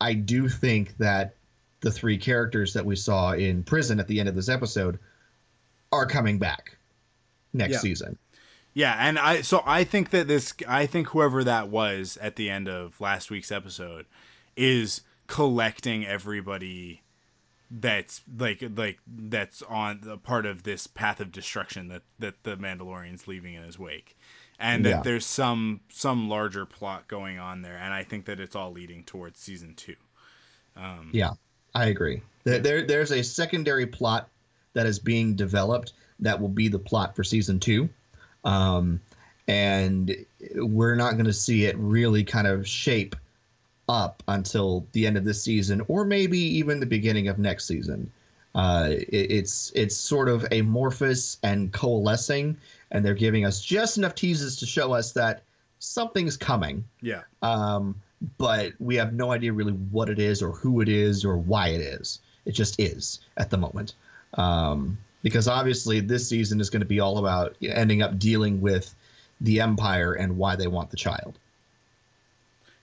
D: I do think that the three characters that we saw in prison at the end of this episode are coming back next
C: Yeah.
D: season.
C: Yeah, and I so I think that this I think whoever that was at the end of last week's episode is collecting everybody that's like like that's on the part of this path of destruction that that the Mandalorian's leaving in his wake. And that
D: Yeah.
C: there's some some larger plot going on there and I think that it's all leading towards season 2.
D: Um, yeah, I agree. There, there, there's a secondary plot that is being developed that will be the plot for season two, um, and we're not going to see it really kind of shape up until the end of this season, or maybe even the beginning of next season. Uh, it, it's it's sort of amorphous and coalescing, and they're giving us just enough teases to show us that something's coming
C: Yeah.
D: um, but we have no idea really what it is or who it is or why it is. It just is at the moment. Um, because obviously, this season is going to be all about ending up dealing with the Empire and why they want the child.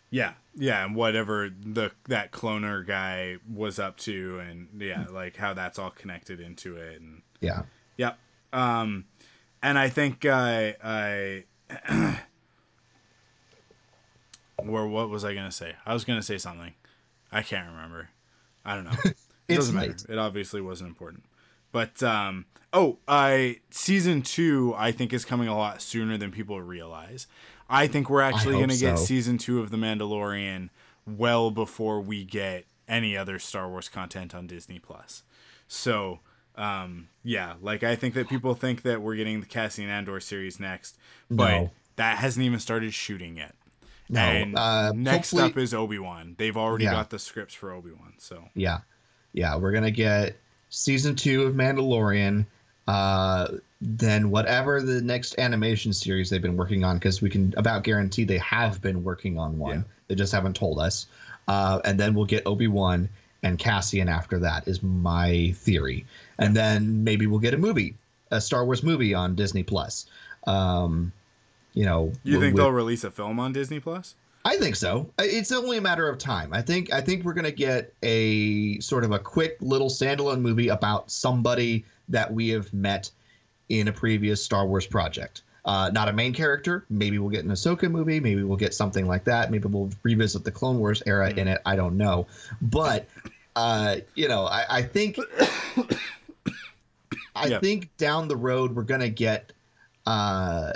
C: Yeah, yeah, and whatever the that cloner guy was up to, and yeah, like how that's all connected into it, and
D: Yeah.
C: yep. Um, and I think I I (clears throat) Where what was I gonna say? I was gonna say something. I can't remember. I don't know. (laughs) It doesn't matter. It obviously wasn't important. But um, oh, I season two I think is coming a lot sooner than people realize. I think we're actually gonna get season two of The Mandalorian well before we get any other Star Wars content on Disney Plus. So um, yeah, like I think that people think that we're getting the Cassian Andor series next, but
D: No.
C: that hasn't even started shooting yet.
D: No.
C: And
D: uh,
C: next
D: hopefully-
C: up is Obi Wan. They've already
D: Yeah.
C: got the scripts for Obi Wan. So
D: Yeah. Yeah, we're gonna get season two of Mandalorian. Uh, then whatever the next animation series they've been working on, because we can about guarantee they have been working on one.
C: Yeah.
D: They just haven't told us. Uh, and then we'll get Obi Wan and Cassian after that is my theory. And then maybe we'll get a movie, a Star Wars movie on Disney Plus. Um, you know,
C: You think
D: with-
C: they'll release a film on Disney Plus?
D: I think so. It's only a matter of time. I think I think we're gonna get a sort of a quick little standalone movie about somebody that we have met in a previous Star Wars project. Uh, not a main character. Maybe we'll get an Ahsoka movie. Maybe we'll get something like that. Maybe we'll revisit the Clone Wars era in it. I don't know. But uh, you know, I, I think (coughs) I
C: Yeah.
D: think down the road we're gonna get uh,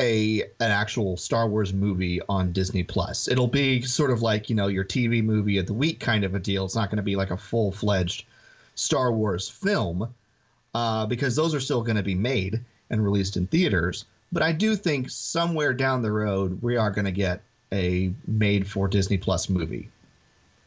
D: a an actual Star Wars movie on Disney Plus. It'll be sort of like you know your TV movie of the week kind of a deal. It's not going to be like a full fledged Star Wars film uh, because those are still going to be made and released in theaters. But I do think somewhere down the road we are going to get a made for Disney Plus movie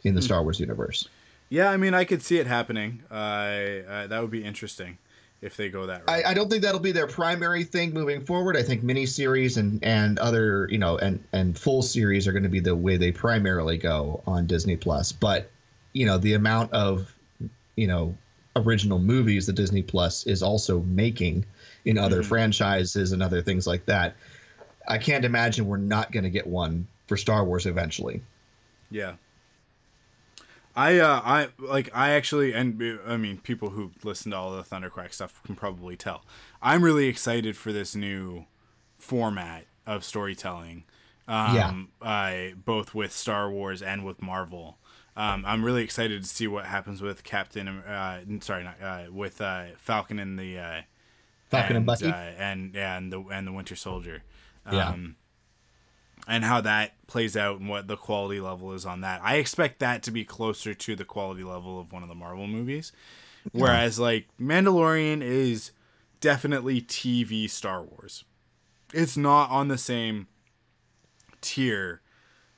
D: in the Star Wars universe.
C: Yeah, I mean, I could see it happening. Uh, uh, that would be interesting if they go that route.
D: I, I don't think that'll be their primary thing moving forward. I think miniseries and and other you know and and full series are going to be the way they primarily go on Disney Plus. But you know the amount of you know original movies that Disney Plus is also making in other mm-hmm. franchises and other things like that. I can't imagine we're not going to get one for Star Wars eventually.
C: Yeah. I uh I like I actually and uh, I mean people who listen to all the Thunderquack stuff can probably tell. I'm really excited for this new format of storytelling. Um I both with Star Wars and with Marvel. Um, I'm really excited to see what happens with Captain uh sorry not uh with uh Falcon and the uh
D: Falcon and, Bucky.
C: uh, and yeah, and the and the Winter Soldier.
D: Yeah.
C: And how that plays out and what the quality level is on that. I expect that to be closer to the quality level of one of the Marvel movies. Whereas like Mandalorian is definitely TV Star Wars. It's not on the same tier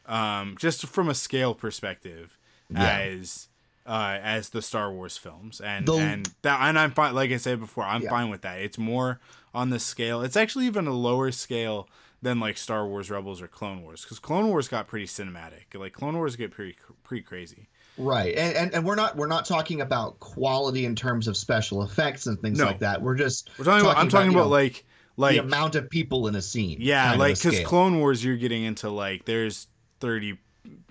C: um, just from a scale perspective
D: Yeah.
C: as uh, as the Star Wars films, and
D: The-
C: and that and I'm fine. Like I said before, I'm
D: Yeah.
C: fine with that. It's more on the scale. It's actually even a lower scale than like Star Wars Rebels or Clone Wars, because Clone Wars got pretty cinematic. Like Clone Wars get pretty pretty crazy.
D: Right, and, and and we're not we're not talking about quality in terms of special effects and things
C: No.
D: like that. We're just
C: We're talking, about. I'm talking
D: you
C: about
D: know,
C: like like
D: the amount of people in a scene.
C: Yeah, like because. Clone Wars, you're getting into like there's 30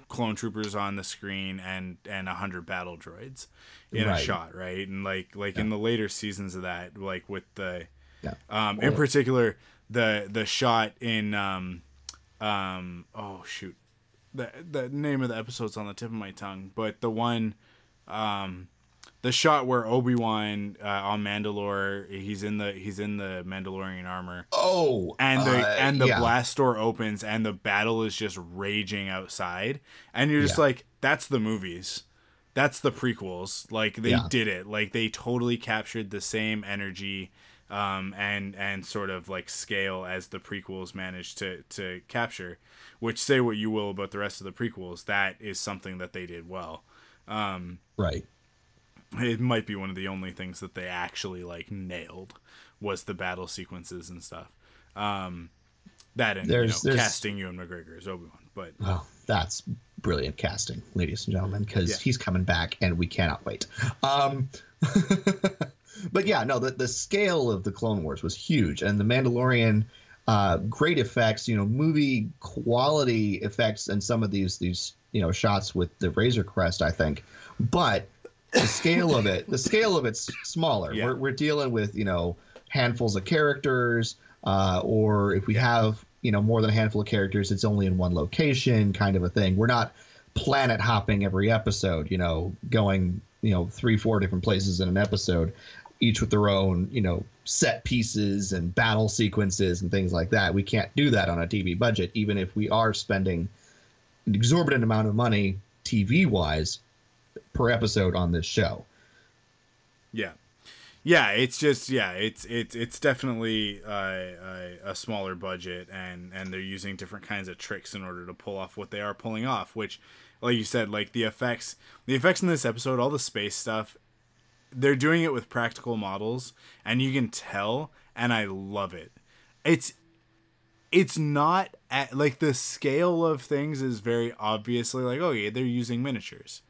C: clone troopers on the screen and and 100 battle droids in a shot, right? And like like in the later seasons of that, like with the
D: Yeah.
C: um in particular the the shot in um um oh shoot the the name of the episode's on the tip of my tongue, but the one um the shot where Obi Wan uh, on Mandalore, he's in the he's in the Mandalorian armor,
D: oh,
C: and the
D: uh,
C: and the
D: yeah.
C: blast door opens and the battle is just raging outside and you're just
D: Yeah.
C: like that's the movies that's the prequels like they
D: Yeah.
C: did it like they totally captured the same energy um and and sort of like scale as the prequels managed to to capture which say what you will about the rest of the prequels that is something that they did well um
D: right.
C: it might be one of the only things that they actually like nailed was the battle sequences and stuff. Um, that and
D: There's-
C: you know,
D: there's-
C: casting Ewan McGregor as Obi Wan, but
D: Oh, that's brilliant casting, ladies and gentlemen, because
C: Yeah.
D: he's coming back and we cannot wait. Um, (laughs) but yeah, no, the, the scale of the Clone Wars was huge, and the Mandalorian, uh, great effects, you know, movie quality effects, and some of these these you know shots with the Razor Crest, I think, but the scale of it, the scale of it's smaller.
C: Yeah.
D: We're we're dealing with you know handfuls of characters, uh, or if we have you know more than a handful of characters, it's only in one location, kind of a thing. We're not planet hopping every episode, you know, going you know three four different places in an episode, each with their own you know set pieces and battle sequences and things like that. We can't do that on a TV budget, even if we are spending an exorbitant amount of money TV wise per episode on this show.
C: yeah, Yeah, it's just yeah, it's it's it's definitely uh, a, a smaller budget, and and they're using different kinds of tricks in order to pull off what they are pulling off. Which, like you said, like the effects, the effects in this episode, all the space stuff, they're doing it with practical models, and you can tell, and I love it. It's it's not at, like the scale of things is very obviously like oh yeah, they're using miniatures,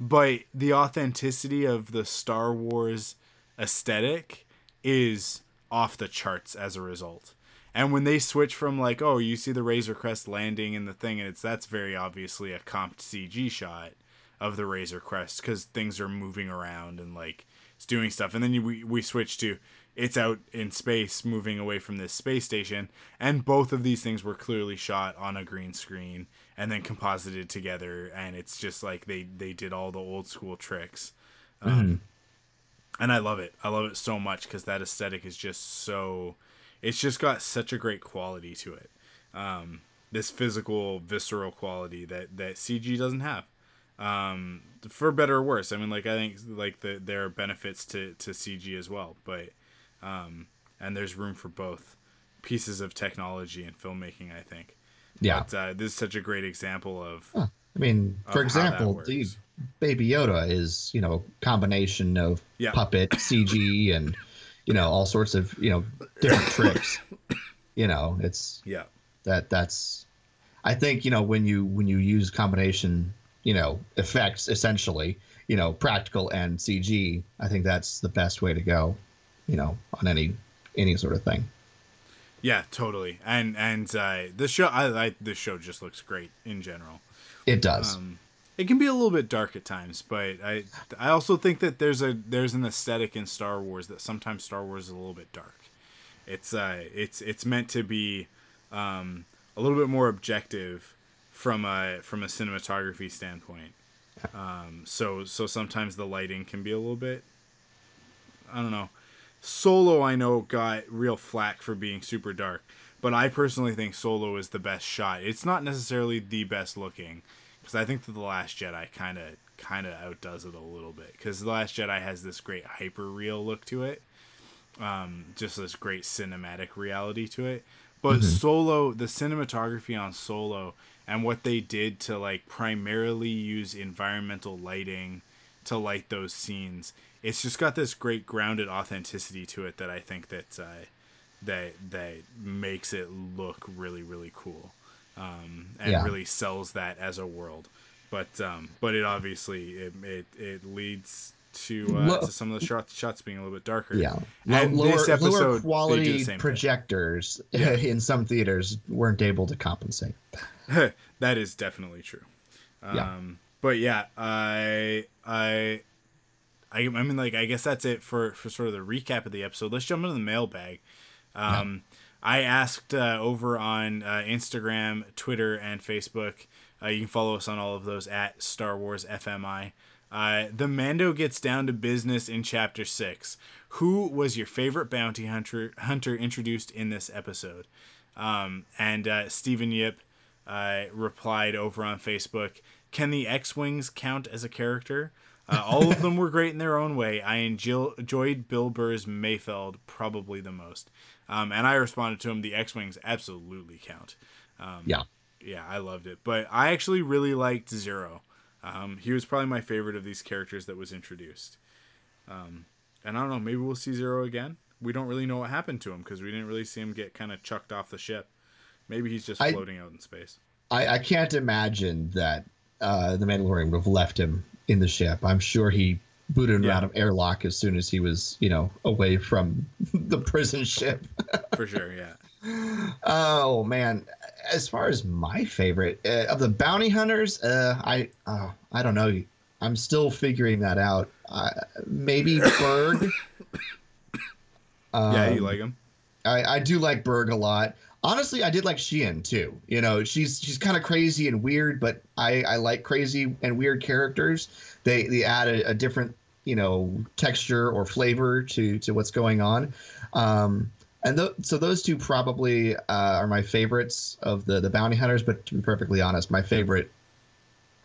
C: but the authenticity of the Star Wars aesthetic is off the charts as a result. And when they switch from like, oh, you see the Razor Crest landing in the thing, and it's that's very obviously a comped CG shot of the Razor Crest because things are moving around and like it's doing stuff. And then you, we we switch to it's out in space, moving away from this space station, and both of these things were clearly shot on a green screen and then composited together, and it's just like they they did all the old school tricks. Um, and I love it. I love it so much because that aesthetic is just so. It's just got such a great quality to it. Um, this physical, visceral quality that that CG doesn't have. Um, for better or worse. I mean, like I think like the there are benefits to to CG as well, but um, and there's room for both pieces of technology and filmmaking. I think.
D: Yeah.
C: But uh, this is such a great example of.
D: Huh. I mean, for example, the Baby Yoda is you know combination of
C: Yeah.
D: puppet CG and you know all sorts of you know different (coughs) tricks. You know, it's
C: Yeah.
D: that that's. I think you know when you when you use combination you know effects essentially you know practical and CG. I think that's the best way to go. You know, on any any sort of thing.
C: Yeah, totally. And and uh, the show, I, I this show just looks great in general.
D: It does.
C: Um, it can be a little bit dark at times, but I I also think that there's a there's an aesthetic in Star Wars that sometimes Star Wars is a little bit dark. It's uh it's it's meant to be um, a little bit more objective from a from a cinematography standpoint. Um, so so sometimes the lighting can be a little bit I don't know. Solo I know got real flack for being super dark, but I personally think Solo is the best shot. It's not necessarily the best looking because I think that the Last Jedi kind of kind of outdoes it a little bit because the Last Jedi has this great hyper real look to it, um, just this great cinematic reality to it. But Solo, the cinematography on Solo and what they did to like primarily use environmental lighting to light those scenes, it's just got this great grounded authenticity to it that I think that uh, that that makes it look really really cool um, and
D: Yeah.
C: really sells that as a world. But um, but it obviously it it, it leads to uh, to some of the shots shots being a little bit darker.
D: Yeah,
C: And
D: lower,
C: this episode,
D: lower
C: the
D: quality
C: same
D: projectors (laughs)
C: Yeah.
D: in some theaters weren't able to compensate. (laughs)
C: that is definitely true. Um,
D: Yeah.
C: But yeah, I, I, I, I mean, like, I guess that's it for for sort of the recap of the episode. Let's jump into the mailbag. Um, I asked uh, over on uh, Instagram, Twitter, and Facebook. Uh, you can follow us on all of those at Star Wars FMI. Uh, the Mando gets down to business in Chapter Six. Who was your favorite bounty hunter hunter introduced in this episode? Um, and uh, Stephen Yip uh, replied over on Facebook Can the X Wings count as a character? All of them were great in their own way. I enjo- enjoyed Bill Burr's Mayfeld probably the most. Um, and I responded to him The X Wings absolutely count. Um,
D: Yeah.
C: Yeah, I loved it. But I actually really liked Zero. Um, he was probably my favorite of these characters that was introduced. Um, and I don't know, maybe we'll see Zero again. We don't really know what happened to him because we didn't really see him get kind of chucked off the ship. Maybe he's just
D: I-
C: floating out in space.
D: I, I can't imagine that uh, the Mandalorian would have left him in the ship. I'm sure he booted him
C: Yeah.
D: out of airlock as soon as he was, you know, away from (laughs) the prison ship. (laughs)
C: For sure, yeah.
D: Oh man, as far as my favorite uh, of the bounty hunters, uh, I uh, I don't know. I'm still figuring that out. Uh, maybe (coughs) Burg.
C: yeah, you
D: Um,
C: like him?
D: I, I do like Burg a lot. Honestly, I did like Xi'an too. You know, she's she's kind of crazy and weird, but I, I like crazy and weird characters. They they add a, a different you know texture or flavor to to what's going on. Um, and th- so those two probably uh, are my favorites of the the bounty hunters. But to be perfectly honest, my favorite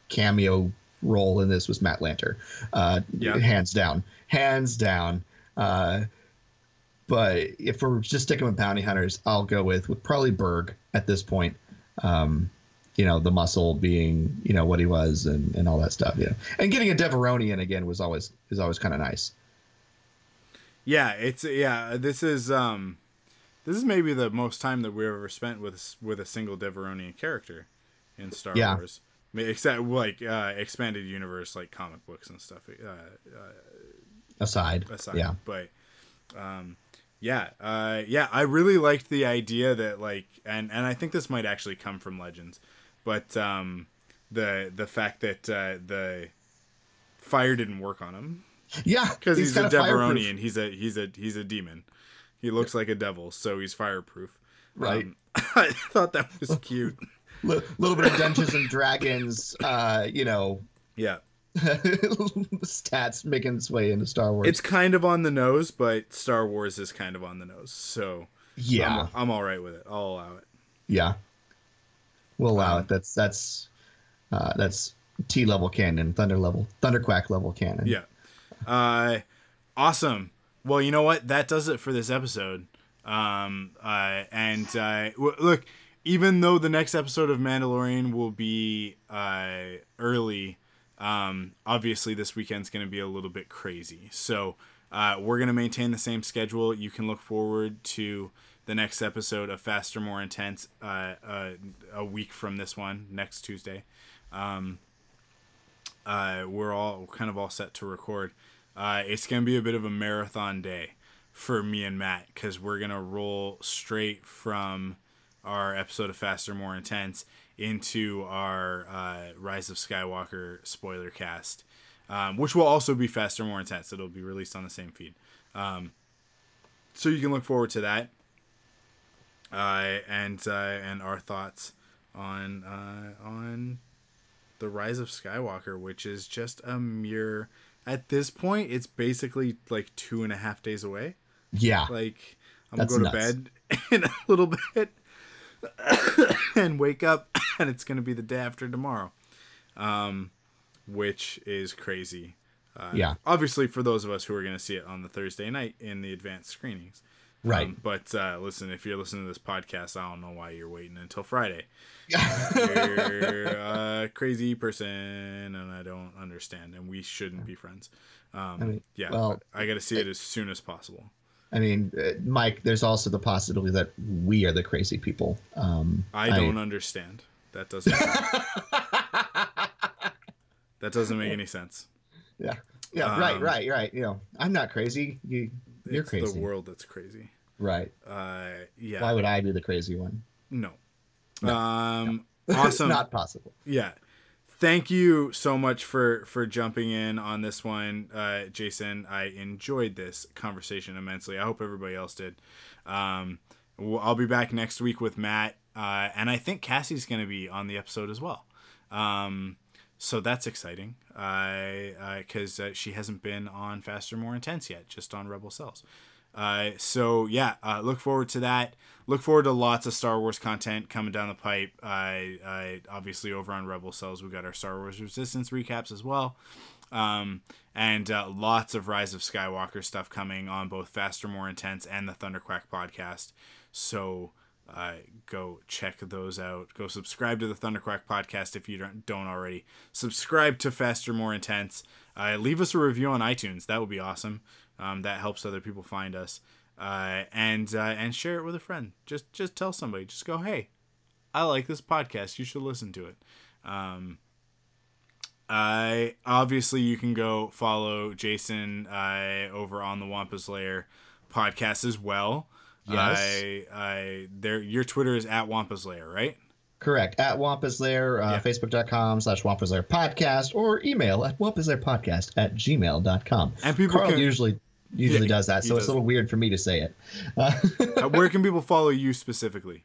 D: cameo role in this was Matt Lanter, uh,
C: Yeah.
D: hands down, hands down. Uh, but if we're just sticking with bounty hunters, I'll go with with probably Burg at this point. Um, you know, the muscle being you know what he was and, and all that stuff. Yeah, and getting a Devaronian again was always is always kind of nice.
C: Yeah, it's yeah. This is um, this is maybe the most time that we've ever spent with with a single Devaronian character in Star
D: Yeah.
C: Wars, I mean, except like uh, expanded universe, like comic books and stuff. Uh, uh,
D: Aside,
C: aside.
D: yeah,
C: But um yeah, uh yeah, I really liked the idea that like and and I think this might actually come from Legends, but um the the fact that uh the fire didn't work on him
D: yeah,
C: cuz he's, a
D: kinda.
C: Devaronian. He's a he's a he's a demon. He looks like a devil, so he's fireproof.
D: Right.
C: Um, (laughs) I thought that was cute. (laughs)
D: Li- little bit of Dungeons and Dragons, uh, you know,
C: Yeah. (laughs)
D: stats making its way into Star Wars.
C: It's kind of on the nose, but Star Wars is kind of on the nose. So
D: yeah,
C: I'm, I'm all right with it. I'll allow it.
D: yeah. We'll allow it. That's that's uh, that's T level canon, Thunder level, Thunderquack level canon.
C: Yeah. Uh, awesome. Well, you know what? That does it for this episode. Um, uh, and uh, w- look, even though the next episode of Mandalorian will be uh, early, um, obviously this weekend's going to be a little bit crazy. So uh, we're going to maintain the same schedule. You can look forward to the next episode of Faster, More Intense uh, uh, a week from this one, next Tuesday. Um, uh, we're all kind of all set to record. Uh, it's gonna be a bit of a marathon day for me and Matt because we're gonna roll straight from our episode of Faster, More Intense into our uh, Rise of Skywalker spoiler cast, um, which will also be Faster, More Intense. It'll be released on the same feed, um, so you can look forward to that. Uh, and uh, and our thoughts on uh, on the Rise of Skywalker, which is just a mere. At this point, it's basically like two and a half days away.
D: yeah,
C: Like I'm
D: That's
C: gonna go
D: nuts.
C: to bed (laughs) in a little bit (coughs) and wake up, (coughs) and it's gonna be the day after tomorrow, um, which is crazy. Uh,
D: Yeah.
C: Obviously, for those of us who are gonna see it on the Thursday night in the advanced screenings.
D: Right.
C: Um, but uh, listen, if you're listening to this podcast, I don't know why you're waiting until Friday. (laughs) You're a crazy person, and I don't understand, and we shouldn't be friends. Um,
D: I mean,
C: yeah,
D: well,
C: I got to see it as soon as possible.
D: I mean, uh, Mike, there's also the possibility that we are the crazy people. Um,
C: I don't understand. That doesn't. (laughs) that doesn't make any sense.
D: yeah, yeah, right,
C: Um,
D: right, right. You know, I'm not crazy. You, you're
C: it's
D: crazy.
C: the world that's crazy.
D: Right.
C: Uh, yeah.
D: Why would I be the crazy one?
C: no. Um. (laughs) Awesome.
D: not possible.
C: yeah thank you so much for for jumping in on this one uh jason i enjoyed this conversation immensely i hope everybody else did um i'll be back next week with matt uh and i think cassie's gonna be on the episode as well um so that's exciting uh because uh, she hasn't been on faster more intense yet just on rebel cells uh, so yeah, uh, look forward to that. Look forward to lots of Star Wars content coming down the pipe. I, uh, obviously, over on Rebel Cells, we've got our Star Wars Resistance recaps as well, um, and uh, lots of Rise of Skywalker stuff coming on both Faster, More Intense and the Thunderquack podcast. So uh, go check those out. Go subscribe to the Thunderquack podcast if you don't, already. Subscribe to Faster, More Intense. Uh, leave us a review on iTunes. That would be awesome. Um, that helps other people find us. Uh, and uh, and share it with a friend. Just just tell somebody. Just go, hey, I like this podcast. You should listen to it. Um, I obviously you can go follow Jason uh, over on the Wampa's Lair podcast as well.
D: Yes.
C: I, I there your Twitter is at Wampa's Lair, right?
D: Correct. At Wampa's Lair, uh,
C: Yeah.
D: facebook.com slash Wampa's Lair podcast, or email at Wampa's Lair podcast at gmail.com.
C: And people
D: Carl
C: can-
D: usually usually
C: Yeah,
D: does that, so it's a little weird for me to say it. Uh,
C: Uh, (laughs) where can people follow you specifically?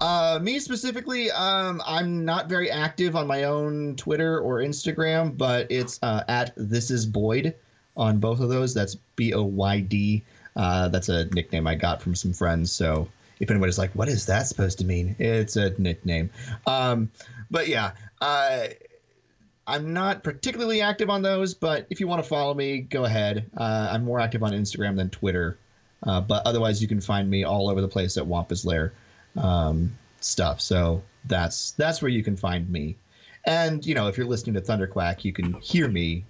D: Uh, me specifically, um, I'm not very active on my own Twitter or Instagram, but it's uh, at this is Boyd on both of those. That's B O Y D. Uh, that's a nickname I got from some friends. So if anybody's like, "What is that supposed to mean?" It's a nickname. Um, but yeah, uh, I'm not particularly active on those, but if you want to follow me, go ahead. Uh, I'm more active on Instagram than Twitter, uh, but otherwise you can find me all over the place at Wampa's Lair um, stuff. So that's that's where you can find me. And you know, if you're listening to Thunderquack, you can hear me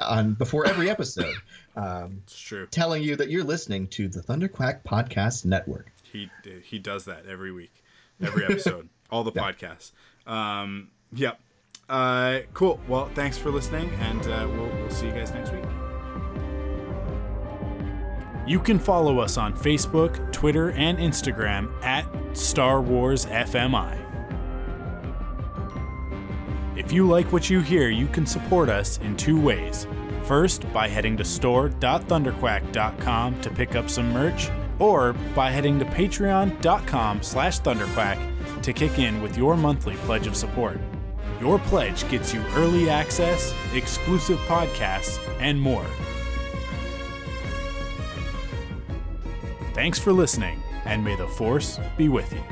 D: on before every episode, um, (laughs)
C: It's true.
D: telling you that you're listening to the Thunderquack Podcast Network.
C: He he does that every week, every episode, (laughs) all the podcasts. Um, yep. Uh, cool. Well, thanks for listening, and uh, we'll, we'll see you guys next week. You can follow us on Facebook, Twitter, and Instagram at Star Wars FMI. If you like what you hear, you can support us in two ways. First, by heading to store.thunderquack.com to pick up some merch, or by heading to patreon.com slash thunderquack to kick in with your monthly pledge of support. Your pledge gets you early access, exclusive podcasts, and more. Thanks for listening, and may the Force be with you.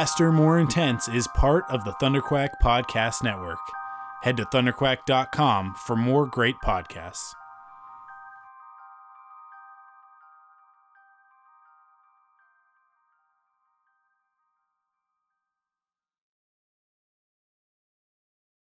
C: Faster, More Intense is part of the Thunderquack Podcast Network. Head to thunderquack.com for more great podcasts.